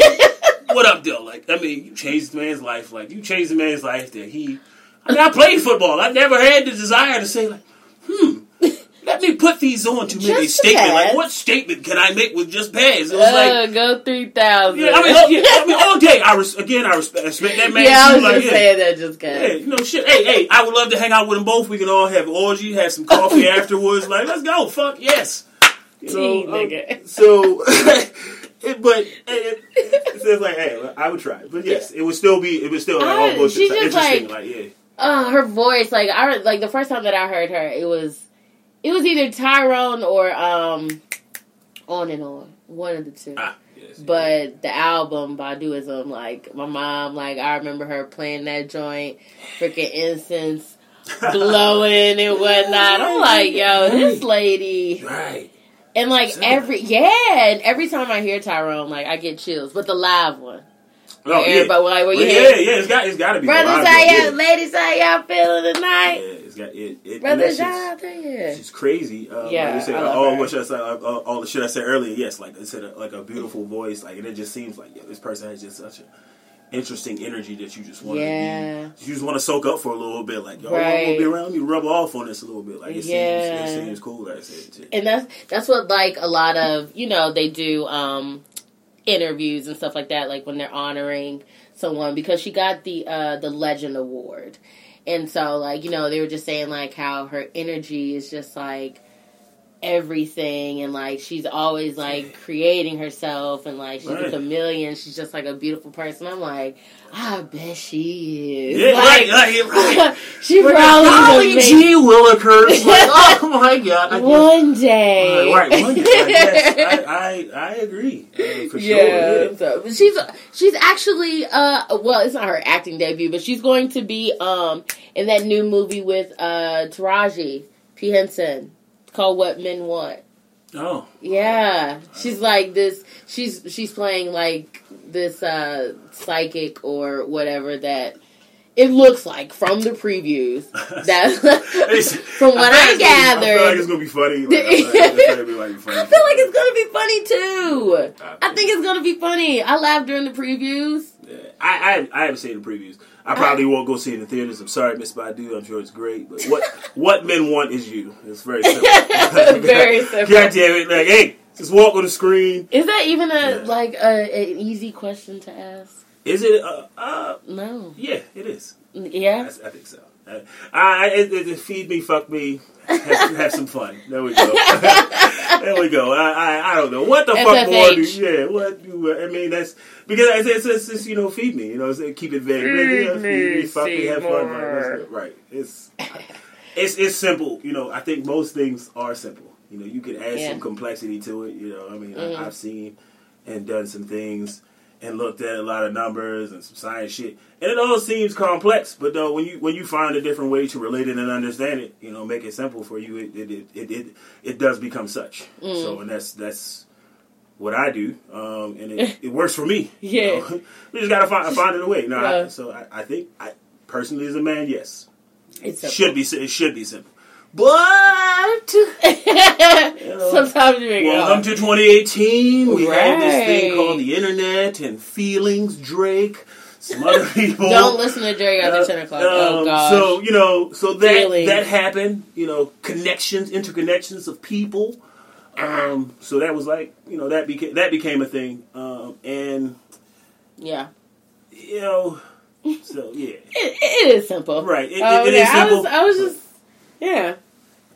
what up, though? Like I mean, you changed the man's life. Like you changed the man's life that he. I mean, I played football. I never had the desire to say like, hmm. Let me put these on to make a statement. Like, what statement can I make with just pads? It was like, Uh, go three thousand. yeah, I mean, yeah, I mean, all day. I res- again, I respect, respect that man. yeah, I was like, just yeah. saying that just cause. Hey, you know, shit. Hey, hey, I would love to hang out with them both. We can all have orgy, have some coffee afterwards. Like, let's go. Fuck yes. You Gee, um, nigga. so, it, but it, it, it's like, hey, I would try. But yes, it would still be. It would still like, I- oh, bullshit. she's just interesting. like- Like, yeah. Uh, her voice, like I like the first time that I heard her, it was it was either Tyrone or um on and on. One of the two. Ah, yes. But the album Baduizm, like my mom, like I remember her playing that joint, freaking incense blowing and whatnot. I'm like, yo, this lady, right. and like every yeah, and every time I hear Tyrone, like I get chills. But the live one, Oh, Where yeah. everybody like Well, hear, yeah, yeah, it's got it's got to be brothers, how y'all, yeah. ladies, how y'all feeling tonight? Yeah, it's got it. it Brothers, y'all there. She's crazy. Uh, Yeah, like you said, I love all her. what should I say? Uh, all, all the shit I said earlier. Yes, like I said, uh, like a beautiful voice. Like and it just seems like yeah, this person has just such an interesting energy that you just want to Yeah. be. You just want to soak up for a little bit. Like yo, I Right. want to be around me, rub off on this a little bit. Like it Yeah. seems, it seems cool. Like I said, too. and that's that's what like a lot of you know they do um interviews and stuff like that like when they're honoring someone because she got the uh the legend award. And so like you know they were just saying like how her energy is just like everything and like she's always like creating herself and like she's a Right. chameleon she's just like a beautiful person i'm like i bet she is Yeah, like, right, right, she Like, probably make- gee willikers. Like, oh my god. I guess- one day Right, right, one day. I, I, I agree. Uh, for yeah, sure. Yeah. So, but she's she's actually uh well, it's not her acting debut, but she's going to be um in that new movie with uh Taraji P Henson called What Men Want. Oh. Yeah, she's like this. She's she's playing like this uh psychic or whatever that it looks like from the previews. That from what I, it's gonna- I feel like gathered. it's gonna be funny. Like, I feel like it's gonna be, funny. I feel like it's gonna be funny too. I I think it's gonna be funny. I laughed during the previews. Yeah. I, I I haven't seen the previews. I probably won't go see it in the theaters. I'm sorry, Miss Badu. I'm sure it's great, but what what men want is you. It's very simple. Very simple. God damn it! Like, hey, just walk on the screen. Is that even a Yeah. like a, an easy question to ask? Is it? Uh, uh No. yeah, it is. Yeah. I, I think so. I, I it, it, feed me, fuck me, have, have some fun. There we go. there we go. I, I I don't know what the fuck more. Do, FFH. yeah, what do I mean? That's because it's, it's, it's, it's you know feed me. You know, keep it vague. you know, Feed feed me, fuck me, have fun. Like, Seymour. that's it. right. It's it's it's simple. You know, I think most things are simple. You know, you can add Yeah. some complexity to it. You know, I mean, Mhm. I, I've seen and done some things and looked at a lot of numbers and some science shit, and it all seems complex. But though, when you when you find a different way to relate it and understand it, you know, make it simple for you, it it it it, it, it does become such. Mm. So, and that's that's what I do, um, and it, it works for me. you Yeah. know. we just gotta find find it a way. No, I, so I, I think I personally as a man, yes, It's simple. should be it should be simple, but. Sometimes you make it Welcome to 2018. We have this thing called the internet and feelings, Drake, some other people. Don't listen to Drake after Uh, ten o'clock. oh um, gosh. So you know, so that Feelings. that happened. You know, connections, interconnections of people. Um, so that was like you know that became that became a thing. Um, and yeah, you know, so yeah, it, it is simple. right. It, Oh, it, it yeah, is I simple. was, I was just, yeah.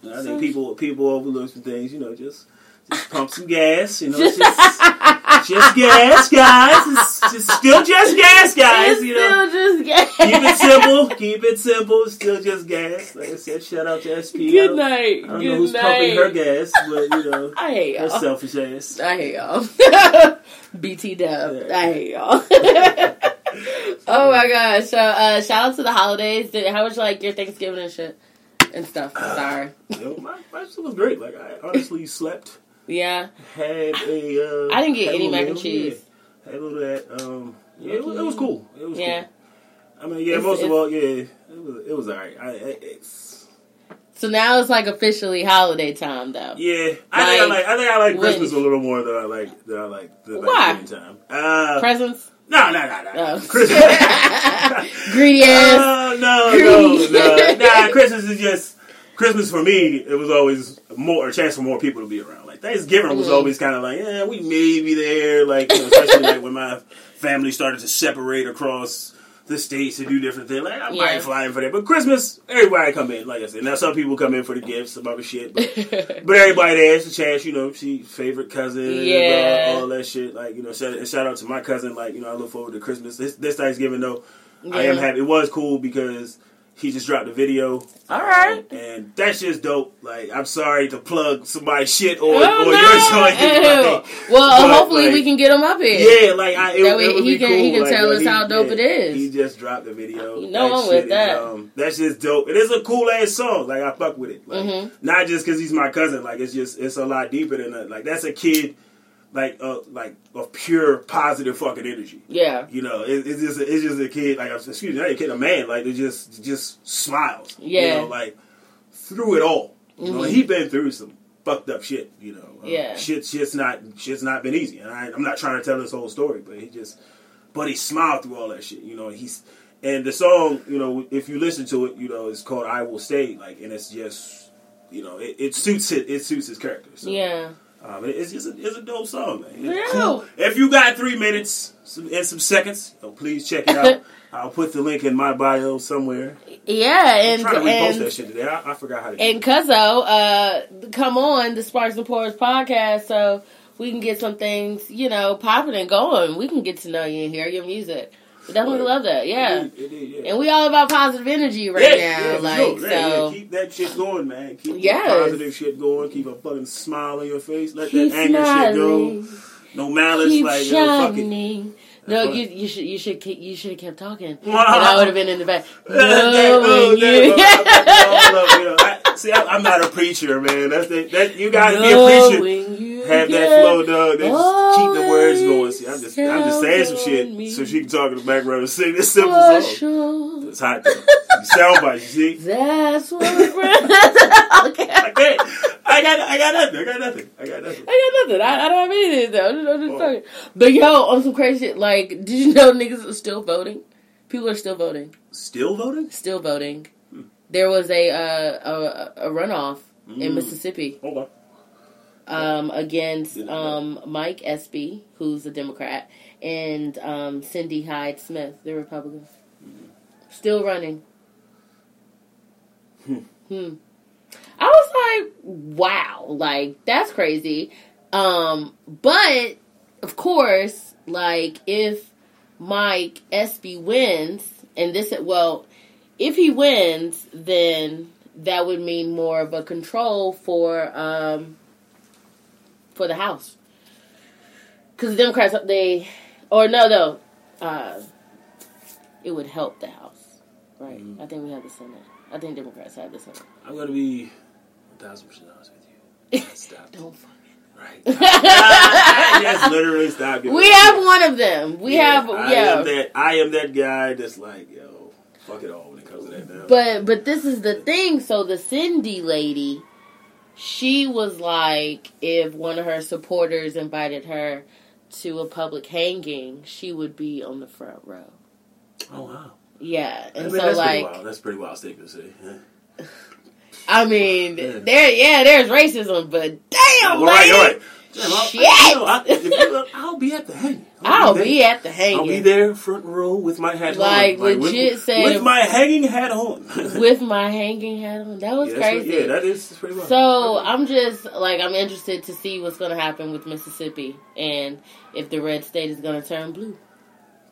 I think people people overlook some things. You know, just just pump some gas. You know, just just gas, guys. It's just still just gas, guys. It's You know. still just gas. Keep it simple. Keep it simple. Still just gas. Like I said, shout out to SP. I Good don't- night. I don't Good know who's night. pumping her gas, but you know, I hate her y'all. selfish ass. I hate y'all. BT dub. Yeah. I hate y'all. oh my gosh. So uh shout out to the holidays. Did, how was like your Thanksgiving and shit and stuff? Sorry. Know, my, my shit was great. Like I honestly slept. Yeah. Had a. Uh, I didn't get any mac and cheese. Yeah. Had a little of that. Um, yeah, it was, it was cool. It was Yeah. cool. I mean, yeah, It's- most of all, yeah, it was it was alright. I, I it's So now it's like officially holiday time though. yeah. I think I Like, like I think I like when- Christmas a little more than I like than I like the? Thanksgiving time. Uh, Presents? No, no, no, no. Oh. Christmas. Greedy ass. Uh, no, no, no. Nah, Christmas is just Christmas for me. It was always more a chance for more people to be around. Like Thanksgiving was Mhm. always kind of like, yeah, we may be there. Like you know, especially like when my family started to separate across the states to do different things. Like I Yeah. might fly in for that, but Christmas, everybody come in. Like I said, now some people come in for the gifts, some other shit, but. But everybody there, it's a chance, you know, see favorite cousin, Yeah. all that shit. Like, you know, shout, and shout out to my cousin. Like, you know, I look forward to Christmas. This, this Thanksgiving, though, I am happy. It was cool because he just dropped a video. All right. Um, and that's just dope. Like, I'm sorry to plug somebody's shit on, Oh, on no. your. Like, well, but, hopefully like, we can get him up here. Yeah, like I, it, That way it would he be can- cool. he can like, tell us he- how dope yeah, it is. He just dropped the video. You know I'm with is, that. um, that's just dope. It is a cool ass song. Like I fuck with it. Like Mhm. not just because he's my cousin. Like it's just it's a lot deeper than that. Like that's a kid. Like uh, like of pure positive fucking energy. Yeah. You know, it, it's just it's just a kid. Like excuse me, not a kid, a man. Like it just just smiles. You Yeah. know, like through it all. You know, he been through some fucked up shit. You know, Uh, Yeah. shit shit's not shit's not been easy. And I, I'm not trying to tell this whole story, but he just but he smiled through all that shit. You know, he's and the song. You know, if you listen to it, you know, it's called "I Will Stay." Like, and it's just you know, it, it suits it. It suits his character. So, Yeah. Um, it- it's just a, it's a dope song, man. It's Yeah. cool. If you got three minutes and some seconds, oh, please check it out. I'll put the link in my bio somewhere. Yeah, I'm and trying to repost and that shit today. I, I forgot how to. and it. Cuzzo, uh, come on the Sparks and Pours podcast so we can get some things, you know, popping and going. We can get to know you and hear your music. Definitely Well, love that. Yeah. It is, it is, yeah. And we all about positive energy right Yeah, now. for like sure. So yeah, keep that shit going, man. Keep Yes. positive shit going. Keep a fucking smile on your face. Let keep that anger shit go. No malice, Keep like yo, fuck it. No, you you should you should keep, you should have kept talking. Wow. And I would have been in the back. Knowing oh, that- you. all up. I- See, I, I'm not a preacher, man. That's the, that. You gotta be a preacher. You Have that flow, dog. That just keep the words going. See, I'm just, I'm just saying some shit me. so she can talk in the background and sing this simple For song. sure. It's hot. Though. You see. That's what okay. I can't. I got, I got nothing. I got nothing. I got nothing. I got nothing. I, I don't have anything though. I'm just, I'm just Oh. talking. But yo, on some crazy shit, like, did you know niggas are still voting? People are still voting. Still voting? Still voting. There was a uh, a, a runoff in Mm. Mississippi Hold on. Um, against um, Mike Espy, who's a Democrat, and um, Cindy Hyde Smith, the Republican. Still running. Hmm. Hmm. I was like, wow, like that's crazy. Um, but of course, like if Mike Espy wins, and this well, if he wins, then that would mean more of a control for um for the House. Because the Democrats, they or no, no, uh, it would help the House, right? Mhm. I think we have the Senate. I think Democrats have the Senate. I'm gonna be a thousand percent honest with you. Stop. Don't fuck Right. yes, literally stop. We have one of them. We Yeah, have I yeah. am that. I am that guy that's like, yo, fuck it all when it comes to that. Now. But but this is the thing. So the Cindy lady, she was like, if one of her supporters invited her to a public hanging, she would be on the front row. oh wow. Yeah, I and mean, so that's pretty like, wild. That's pretty wild statement to say. I mean, Yeah. there, yeah, there's racism, but damn, right, lady, right. Damn, I'll, Shit. you know, I, if you- I'll be at the hanging. I'll there. be at the hanging. I'll be there, front row, with my hat Like, on. legit with, said- with my hanging hat on. with my hanging hat on. That was yeah, crazy. What, yeah, that is pretty wild. So I'm just like I'm interested to see what's going to happen with Mississippi and if the red state is going to turn blue.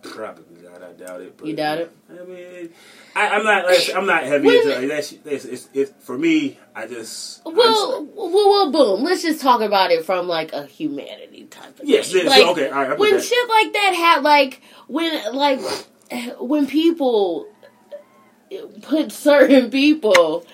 Probably not. I doubt it. But, You doubt it? I mean, I, I'm not. like I'm not heavy into like, that. shit. It's, it's, it's, for me, I just. Well, well, well, boom. Let's just talk about it from like a humanity type of Yes, thing. yes, like, okay, all right, when that. shit like that had like when like when people put certain people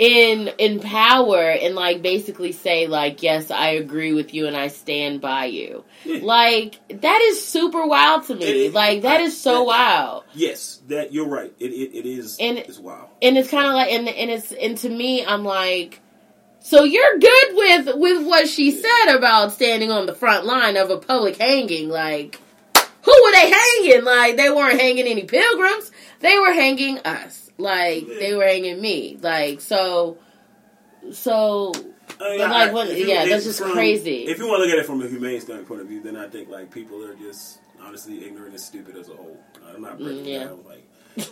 in in power and like basically say like yes I agree with you and I stand by you. Yeah. Like that is super wild to me. It like that I- is so that- wild. Yes, that you're right. It it, it is. And- it's wild. and it's kind of like and and it's and to me i'm like so you're good with with what she said about standing on the front line of a public hanging like who were they hanging like they weren't hanging any pilgrims they were hanging us like they were hanging me like so so I mean, But, like, I- what- you- yeah, that's just from- crazy. If you want to look at it from a humane standpoint point of view, then I think like people are just honestly ignorant and stupid as a whole. I'm not breaking Mm, yeah. down like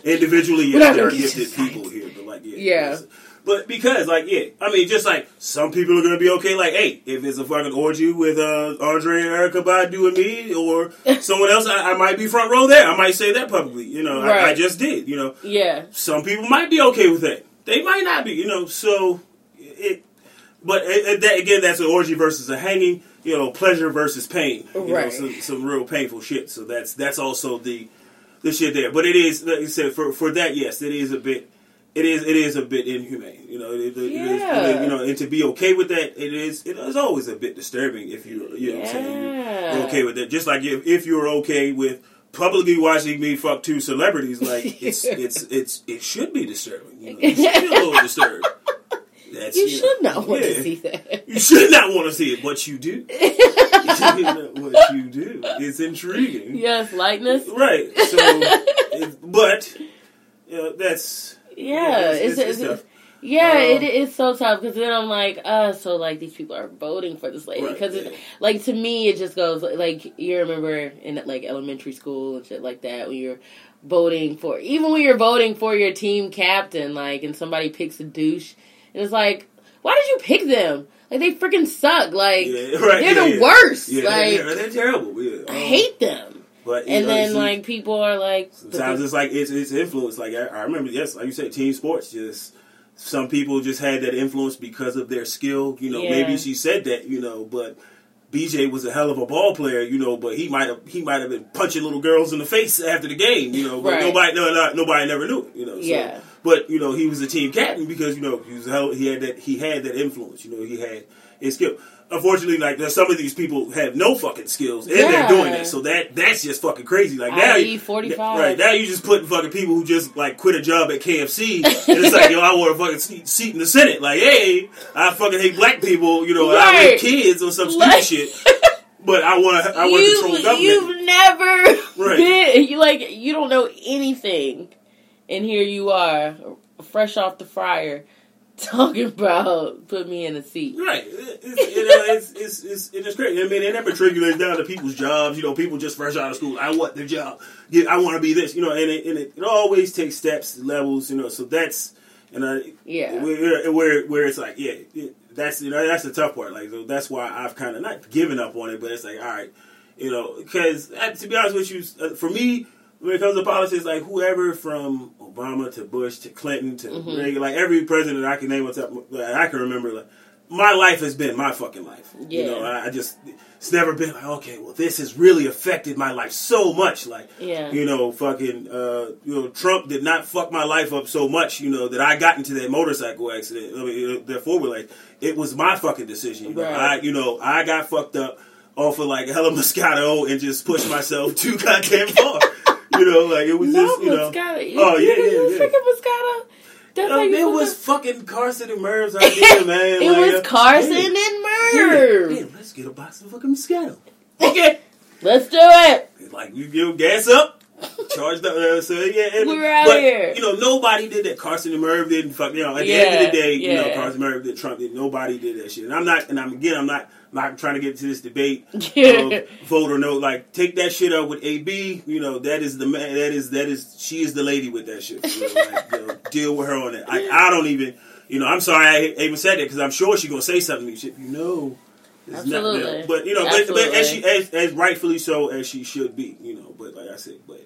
individually. Not there are gifted people here, but like yeah, Yeah. But because, like, yeah, I mean, just like some people are gonna be okay. Like, hey, if it's a fucking orgy with uh, Andre and Erykah Badu and me, or someone else, I, I might be front row there. I might say that publicly. You know, I, I just did. You know, Yeah. some people might be okay with that. They might not be. You know, so it. But it, it- that, again, that's an orgy versus a hanging. You know, pleasure versus pain. You know, Right. some, some real painful shit. So that's that's also the the shit there. But it is, like you said, for for that, yes, it is a bit. It is it is a bit inhumane, you know. It, it, it is, Yeah. you know, and to be okay with that, it is it is always a bit disturbing if you you know what I'm saying you're, okay with that. Just like if, if you're okay with publicly watching me fuck two celebrities, like it's it's it's it should be disturbing. You, know? you should be a little disturbed. That's, You know, should not want yeah. to see that. You should not want to see it, but you do. what you do. It's intriguing. yes, lightness. Right. So, it, but you know, that's Yeah, it's- it's, it's- it's, yeah, it, it's so tough because then I'm like, uh, so like these people are voting for this lady Right, because yeah. like to me it just goes like you remember in like elementary school and shit like that when you're voting for even when you're voting for your team captain like and somebody picks a douche and it's like why did you pick them like they freaking suck like yeah, right, they're yeah, the worst like they're, they're terrible. Yeah. I Um, hate them But and know, then like people are like sometimes it's like it's it's influence. Like I, I remember, yes, like you said, team sports. Just some people just had that influence because of their skill. You know, Yeah. maybe she said that. You know, but. BJ was a hell of a ball player, you know, but he might have he might have been punching little girls in the face after the game, you know. But Right. nobody, no, no, nobody never knew it, you know. So, Yeah. But you know, he was a team captain because you know he was hell, he had that he had that influence. You know, he had his skill. Unfortunately, like there's some of these people have no fucking skills and Yeah. they're doing that, so that that's just fucking crazy. Like now, IE you- 45. right now you just putting fucking people who just like quit a job at KFC, and it's like yo, I want a fucking seat, seat in the Senate. Like, hey, I fucking hate black people, you know, and I hate kids or some stupid shit. But I want to, I want to control government. You've never Right. been. You like you don't know anything, and here you are, fresh off the fryer, talking about put me in a seat. Right. It's, you know, it's, it's, it's, it's great. I mean, and that trickles down to people's jobs. You know, people just fresh out of school. I want the job. Yeah, I want to be this. You know, and it, and it, it always takes steps, levels. You know, so that's and I Yeah. where where, where it's like yeah, that's you know that's the tough part. Like so that's why I've kind of not given up on it, but it's like all right, you know, because to be honest with you, uh, for me. When it comes to politics, like whoever from Obama to Bush to Clinton to Mm-hmm. Reagan, like every president I can name on top, that I can remember, like my life has been my fucking life. You know, I, I just it's never been like okay, well this has really affected my life so much. Like Yeah. you know, fucking uh, you know, Trump did not fuck my life up so much, you know, that I got into that motorcycle accident. I mean, know, that four wheeler. It was my fucking decision. You know, Right. I you know I got fucked up off of like hella Moscato and just pushed myself too goddamn far. You know, like it was No, just you know. Oh yeah, yeah, yeah. Freaking Moscato. That's Um, you it was up- fucking Carson and Merv's idea, man. It Like, was uh, Carson yeah, and yeah, Merv. yeah, let's get a box of fucking Moscato. Okay. Let's do it. like you give gas up, charged up. Uh, so yeah, and, We're out but, here. You know, nobody did that. Carson and Merv didn't fuck. You know, at the end of the day, you know. Carson and Merv did. Trump did. Nobody did that shit. And I'm not. And I'm again. I'm not. Not trying to get to this debate, Yeah. of vote or no. Like, take that shit up with AB. You know, that is the man. That is that is she is the lady with that shit. You know, like, you know, deal with her on that. I, I don't even. You know, I'm sorry I even said that because I'm sure she's gonna say something. to me. Shit, you know. Absolutely. but you know, but, but as she as, as rightfully so as she should be, you know. But like I said, but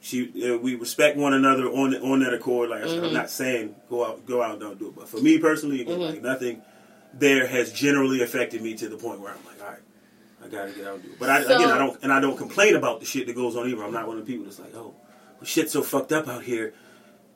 she uh, we respect one another on on that accord. Like I said, Mm-hmm. I'm not saying go out go out and don't do it, but for me personally, again, Mm-hmm. like nothing there has generally affected me to the point where I'm like, all right. I gotta get out and do it, but I, So- again, I don't, and I don't complain about the shit that goes on either. I'm not one of the people that's like, oh, well, shit's so fucked up out here.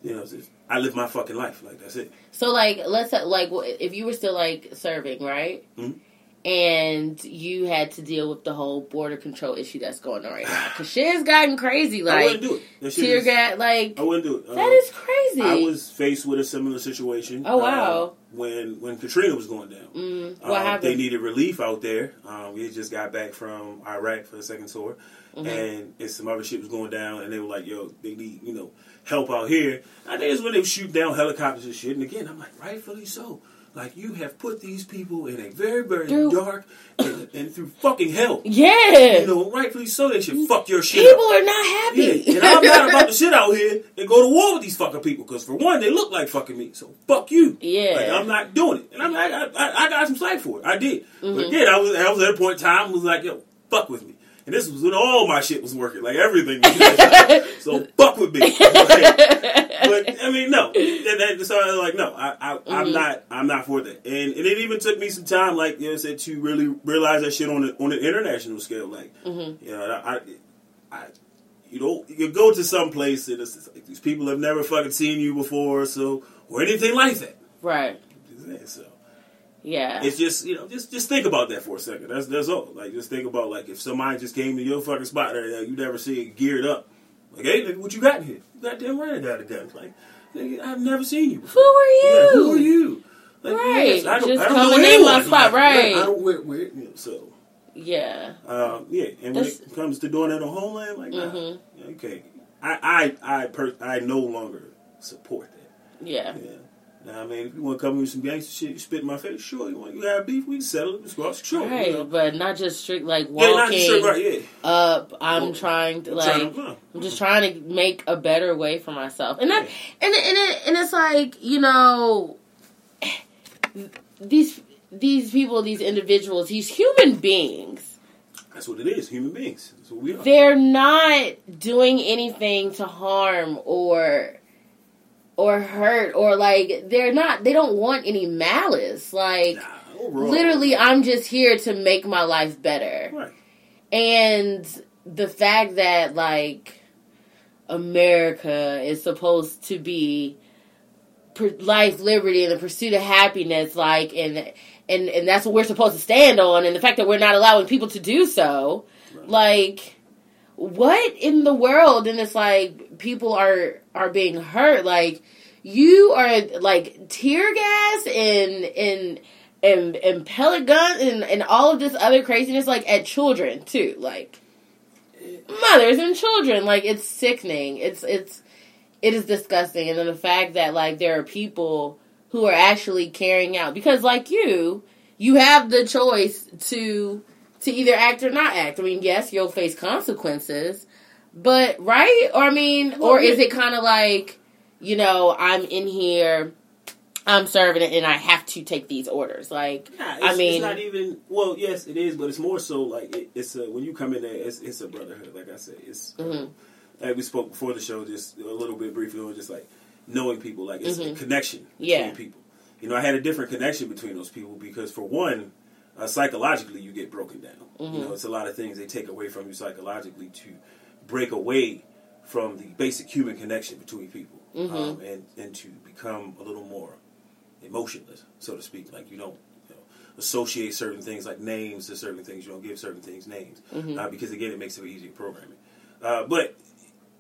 You know, just- I live my fucking life. Like that's it. So like, let's say, like if you were still like serving, right? Mhm. And you had to deal with the whole border control issue that's going on right now, because shit has gotten crazy. Like, I wouldn't do it. Tear gas, like I wouldn't do it. that Uh, is crazy. I was faced with a similar situation. Oh, wow. uh, when when Katrina was going down, Mm, happened? They needed relief out there. Um, we had just got back from Iraq for the second tour, Mm-hmm. and, and some other shit was going down, and they were like, "Yo, they need you know help out here." I think it's when they shoot down helicopters and shit. And again, I'm like, rightfully so. Like you have put these people in a very, very dark and, and through fucking hell. Yeah. You know, rightfully so, they should fuck your shit People up. are not happy. Yeah, and I'm not about to sit out here and go to war with these fucking people because for one, they look like fucking me. So fuck you. Yeah. like, I'm not doing it, and I'm I, I, I got some slack for it. I did, Mm-hmm. but again, I was I was at a point in time was like, yo, fuck with me. And this was when all my shit was working, like everything. Was so fuck with me. Like, but I mean, no. That, that, so I was like, no, I, I, Mm-hmm. I'm not. I'm not for that. And, and it even took me some time, like you know, said to really realize that shit on the, on an international scale. Like, Mm-hmm. you know, I, I, you know, you go to some place and it's like these people have never fucking seen you before, so or anything like that. right. So Yeah. it's just you know, just just think about that for a second. That's that's all. Like just think about like if somebody just came to your fucking spot there that you never see it geared up. Like, hey, nigga, what you got in here? You got damn right got a gun. Like, nigga, I've never seen you before. Who are you? Yeah, who are you? Like, Right. yes, I don't, Just I don't coming know in my spot, Like, right. I don't wear, wear you know, so. yeah. Um, yeah, and when That's- it comes to doing that on Homeland, like, nah, Mhm. okay, I, I, I, per- I no longer support that. Yeah. Yeah. Now, I mean, if you want to come with some gangster shit, you spit in my face, sure. You want you have beef, we can settle it. Let's sure. Right, You know? but not just strict like Yeah, not walking sure, right? Yeah. up. I'm Well, trying to I'm like. trying to-. I'm just trying to make a better way for myself, and that, and and it, and it's like you know, these these people, these individuals, these human beings, That's what it is. Human beings. That's what we are. they're not doing anything to harm or or hurt or like they're not. They don't want any malice. Like Nah, literally, I'm just here to make my life better. Right. And the fact that like America is supposed to be life, liberty, and the pursuit of happiness, like and and and that's what we're supposed to stand on, and the fact that we're not allowing people to do so, Right. like what in the world? And it's like people are are being hurt, like you are like tear gas and and and and pellet gun and and all of this other craziness like at children too. Like mothers and children. Like it's sickening. It's it's it is disgusting. And then the fact that like there are people who are actually carrying out because like you you have the choice to to either act or not act i mean yes you'll face consequences but right or i mean Well, or is it kind of like you know i'm in here i'm serving it and i have to take these orders like Nah, i mean it's not even. Well, yes, it is, but it's more so like it, it's a when you come in there, it's, it's a brotherhood. Like I said, it's Mhm. like we spoke before the show, just a little bit briefly on just like knowing people. Like it's a Mhm. connection between Yeah. people. You know, I had a different connection between those people because for one, uh, psychologically, you get broken down. You Mhm. know, it's a lot of things they take away from you psychologically to break away from the basic human connection between people, Mhm. um, and and to become a little more emotionless, so to speak. Like you don't you know, associate certain things like names to certain things. You don't give certain things names Mhm. uh, because again, it makes it easier programming. Uh, but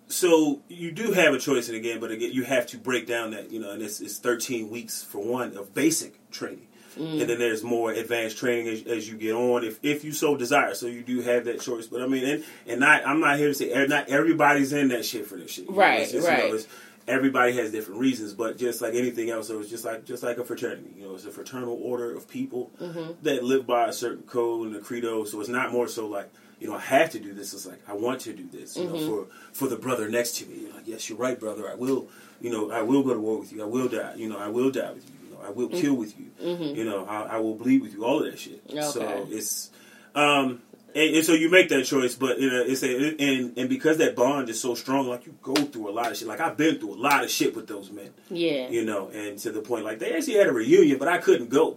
so you do have a choice, and again, but again, you have to break down that you know, and it's, it's 13 weeks for one of basic training. Mm. And then there's more advanced training as, as you get on, if if you so desire. So you do have that choice. But I mean, and, and not I'm not here to say er- not everybody's in that shit for this shit. You know, Right, it's just, right. You know, it's, everybody has different reasons, but just like anything else, it was just like just like a fraternity. You know, it's a fraternal order of people Mhm. that live by a certain code and a credo. So it's not more so like you know I have to do this. It's like I want to do this. You know, Mhm. for for the brother next to me. You're like, yes, you're right, brother. I will. You know, I will go to war with you. I will die. You know, I will die with you. I will kill with you. Mhm. You know, I, I will bleed with you. All of that shit. Okay. So it's um. And, and so you make that choice, but you know, it's a, and and because that bond is so strong, like you go through a lot of shit. Like I've been through a lot of shit with those men yeah you know, and to the point like they actually had a reunion, but I couldn't go.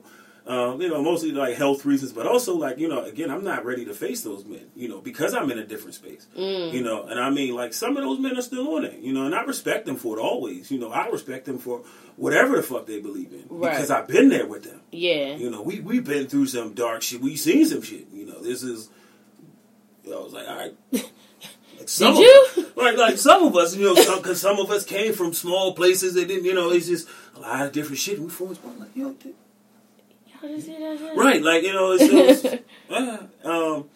Um, you know, mostly like health reasons, but also like you know, again, I'm not ready to face those men, you know, because I'm in a different space, Mm. you know, and I mean, like some of those men are still on it, you know, and I respect them for it always, you know, I respect them for whatever the fuck they believe in Right. because I've been there with them, yeah you know, we we've been through some dark shit, we've seen some shit, you know, this is, you know, I was like, all right. Like some Did you? Right, like some of us, you know, because some of us came from small places that didn't, you know, it's just a lot of different shit. We formed like, yo, dude. Y'all just hear that shit? Right, like you know, it's, it's uh, um,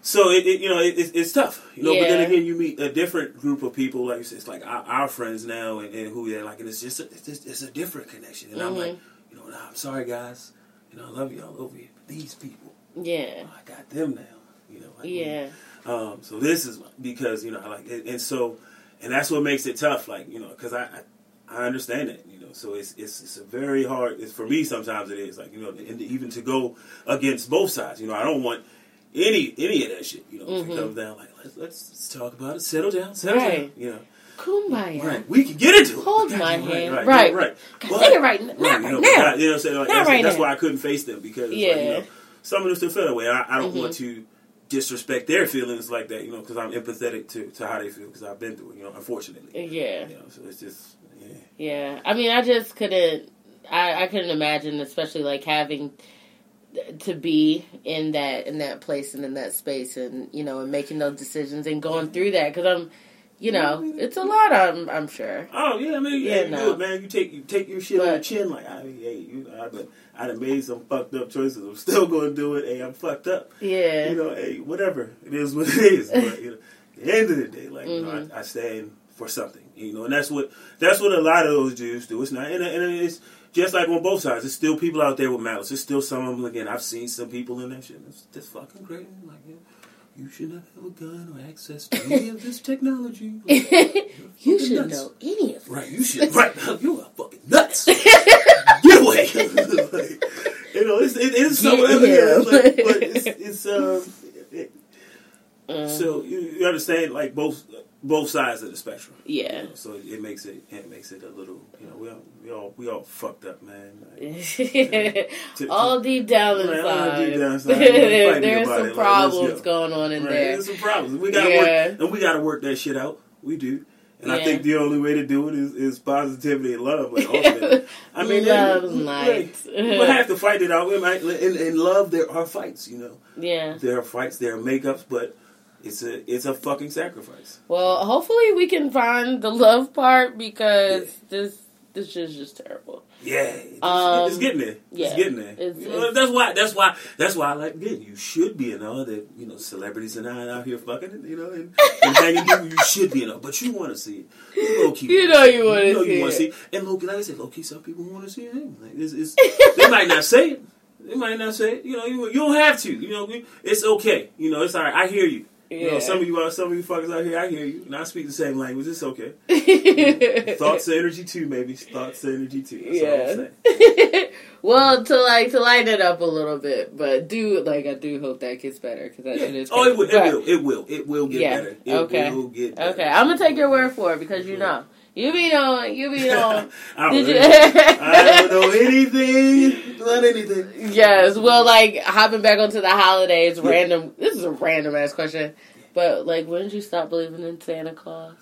so it, it you know, it, it's it's tough, you know. But then again, you meet a different group of people, like you it's like our, our friends now, and, and who they're like, and it's just a, it's, just, it's a different connection. And I'm like, Mhm. you know, nah, I'm sorry, guys. You know, I love y'all over here. But these people, Yeah. I got them now. You know, like, Yeah. um, so this is because you know, I like, and, and so, and that's what makes it tough. Like you know, because I, I, I understand it. You know, so it's it's it's a very hard. It's for me sometimes it is like you know, and even to go against both sides. You know, I don't want any any of that shit. You know, if Mhm. it comes down like let's, let's let's talk about it, settle down, settle Right. down. You know, Kumbaya. right? We can get into it. Hold Right, my right, hand. right, Right. right. God, But- say it right, n- not Right, right you know, now. not- you know what I'm saying? Like, that's, right that's now. why I couldn't face them because like, Yeah. you know, some of them still feel that way. I, I don't Mhm. want to disrespect their feelings like that, you know, because I'm empathetic to, to how they feel because I've been through it, you know, unfortunately. Yeah. You know, so it's just, yeah. Yeah. I mean, I just couldn't. I, I couldn't imagine, especially like having to be in that in that place and in that space, and you know, and making those decisions and going through that because I'm, you know, it's a lot. I'm I'm sure. Oh yeah, I mean, Yeah, yeah, no. do it, man. You take you take your shit on But- the chin, like, I, mean, hey, you, I, done made some fucked up choices. I'm still going to do it. Hey, I'm fucked up. Yeah. You know, hey, whatever. It is what it is. But you know, at the end of the day, like you know. I, mm-hmm. I stand for something. You know, and that's what that's what a lot of those dudes do. It's not, and, and it's just like on both sides. There's still people out there with malice. There's still some of them. Again, I've seen some people in that shit. That's, just fucking great. Like, you, you should not have a gun or access to any of this technology. You should nuts. know any of this. Right, you should. Right, you are fucking nuts. Get away. Like, you know, it's, it, it's so, Get yeah, like, but it's, it's um, it, Uh, so you, you understand like both both sides of the spectrum. yeah. You know, so it makes it it makes it a little you know we all we all we all fucked up man. Like, to- all deep down Right, all inside, deep down inside. You know, fight me there's some it. Like, problems go. going on in right, there. There's some problems. We gotta Yeah. work and we gotta work that shit out. We do. And I think the only way to do it is, is positivity and love. Like, ultimately. I mean, Love's we- night. We we have to fight it out. We might, in, in love, there are fights. You know, Yeah. there are fights, there are makeups, but it's a it's a fucking sacrifice. Well, hopefully we can find the love part because this this is just terrible. Yeah, it's, Um, it's getting there. yeah. it's getting there. It's- You know, it's- that's why. That's why. That's why I like again. You should be in all that. You know, celebrities and I out here fucking. You know, and, and hanging people. You should be in all, but you want to see it. You low key. You know you wanna You know see you wanna see it. And low key, like I said, low key, some people want to see it. Like, it's, it's, they might not say it. They might not say it. You know, you, you don't have to. You know, it's okay. You know, it's all right. I hear you. You know, some of you, out- some of you fuckers out here, I hear you, and I speak the same language. It's okay. Thoughts and energy too, maybe. Thoughts and energy too. That's all I'm Yeah. saying. well, to like to lighten it up a little bit, but do like I do hope that gets better because that shit is. Oh, it will. It will. It will. It will get Yeah, better. It okay. will get better. Okay, I'm gonna take your word for it because you know you be on you be on. I, Did you? know. I don't know anything about anything. yes, well, like hopping back onto the holidays, random. This is a random ass question, but like, when did you stop believing in Santa Claus?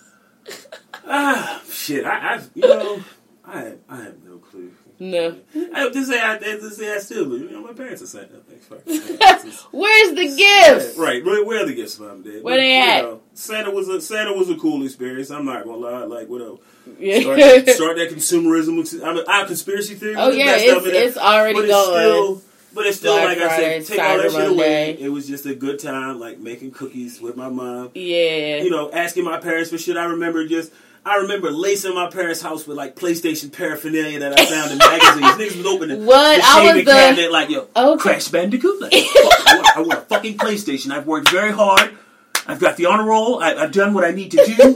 Ah, shit. I, I you know, I I have no clue. No. I have to say, I have to say, I still believe. You know, my parents are saying that. Where's the gifts? Right, where, where are the gifts from? Dad? Where they You at? know, Santa was a Santa was a cool experience. I'm not gonna lie. Like, what else? Yeah. Start, start that consumerism. I mean, our conspiracy theory. Oh yeah, it's it's already but it's going. still, but it's still Black like Friday, I said, take all that Cyber shit away. It was just a good time, like making cookies with my mom. yeah. You know, asking my parents for shit. I remember just. I remember lacing my parents' house with like PlayStation paraphernalia that I found in magazines. Niggas was opening What? the I was shaving the- cabinet like, yo, Okay. Crash Bandicoot. Like, I, want, I want a fucking PlayStation. I've worked very hard. I've got the honor roll. I, I've done what I need to do.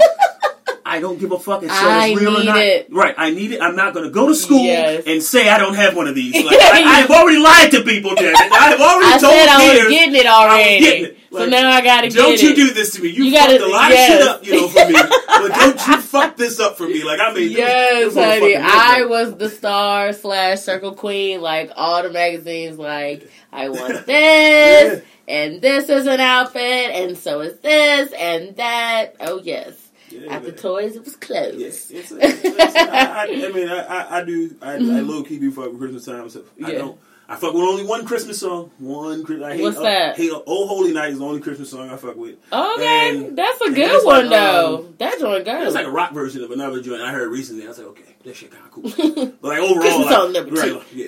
I don't give a fuck if I it's real or not. it. Right, I need it. I'm not going to go to school Yes. and say I don't have one of these. Like, I, have already lied to people, damn it. I have already I told said I was getting it already. getting it. so now I gotta get it. Don't you it. do this to me. You, You fucked gotta- a lot yes. of shit up, you know, for me. but don't you fuck this up for me. Like, I mean, Yes, this, honey. I was the star slash circle queen. Like all the magazines, like I want this, and this is an outfit, and so is this, and that. Oh yes. Yeah, At the toys, it was closed. Yes, it's, it's, it's, I, I, I mean, I, I, do, I, I low key do fuck with Christmas time. So I Yeah. don't. I fuck with only one Christmas song. One. I hate, What's uh, that? Hate, oh Holy Night is the only Christmas song I fuck with. Okay, And- that's a good it's one like, though. um, that joint It's like a rock version of another joint I heard recently. I was like, okay, that shit kind of cool. But like overall, Christmas like, song number right, two. like, yeah,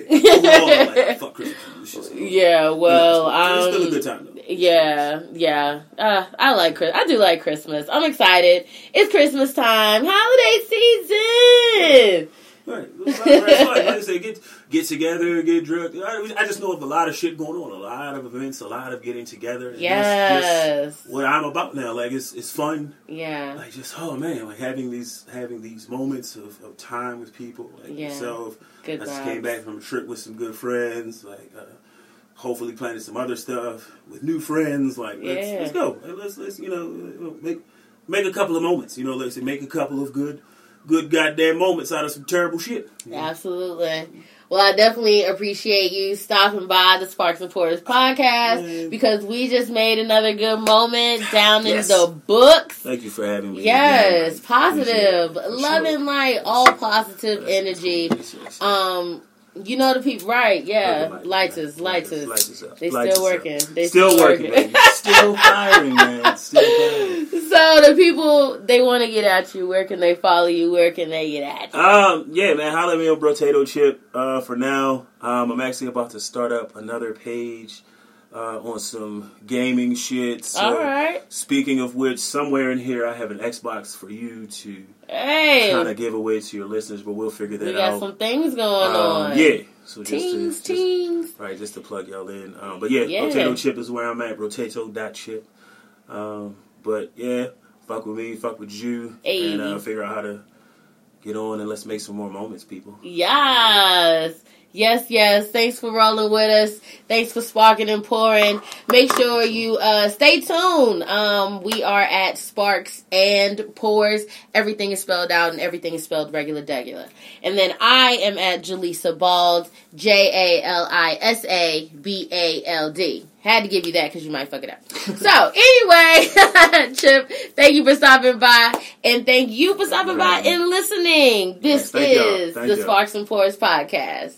overall, like, fuck Christmas. This shit's cool. yeah, well, it's still a um, good time though. Yeah, yeah. Uh, I like. I do like Christmas. I'm excited. It's Christmas time, holiday season. Right. It's right? Like I say, get get together, get drunk. I, I just know of a lot of shit going on, a lot of events, a lot of getting together. That's Yes. what I'm about now. Like it's it's fun. Yeah. Like just oh man, like having these having these moments of, of time with people like Yeah. yourself. Good I just vibes. came back from a trip with some good friends. Like uh, hopefully planning some other stuff with new friends. Like let's Yeah. let's go. Let's let's you know make make a couple of moments. You know, let's make a couple of good good goddamn moments out of some terrible shit. Absolutely. Well, I definitely appreciate you stopping by the Sparks and Pours podcast Man. because we just made another good moment down Yes. in the books. Thank you for having me. Yes, again. positive, Appreciate it, for love sure. and light, all positive Yes, energy. yes. Um, you know the people, right? Yeah, Light- lighters, lighters. They Lighters still working. They still, still working. working. still firing, man. Still firing. So the people they want to get at you. Where can they follow you? Where can they get at you? Um, yeah, man, holla me on Brotato Chip. Uh, for now, um, I'm actually about to start up another page uh, on some gaming shit. So, All right. Speaking of which, somewhere in here, I have an Xbox for you to Hey, kind of give away to your listeners, but we'll figure that out. we got out. some things going Um, on. yeah, so just teens, to, just, right, just to plug y'all in. Um, but yeah, Yeah. Rotato Chip is where I'm at. Rotato.chip. Um, but yeah, fuck with me, fuck with you, Ayy. and uh, figure out how to get on and let's make some more moments, people. Yes. Yes, yes. Thanks for rolling with us. Thanks for sparking and pouring. Make sure you uh, stay tuned. Um, we are at Sparks and Pours. Everything is spelled out and everything is spelled regular degular. And then I am at Jalisa Bald, J A L I S A B A L D. Had to give you that because you might fuck it up. so anyway, Chip, thank you for stopping by, and thank you for stopping by and listening. This Yes, is the y'all. Sparks and Pours podcast.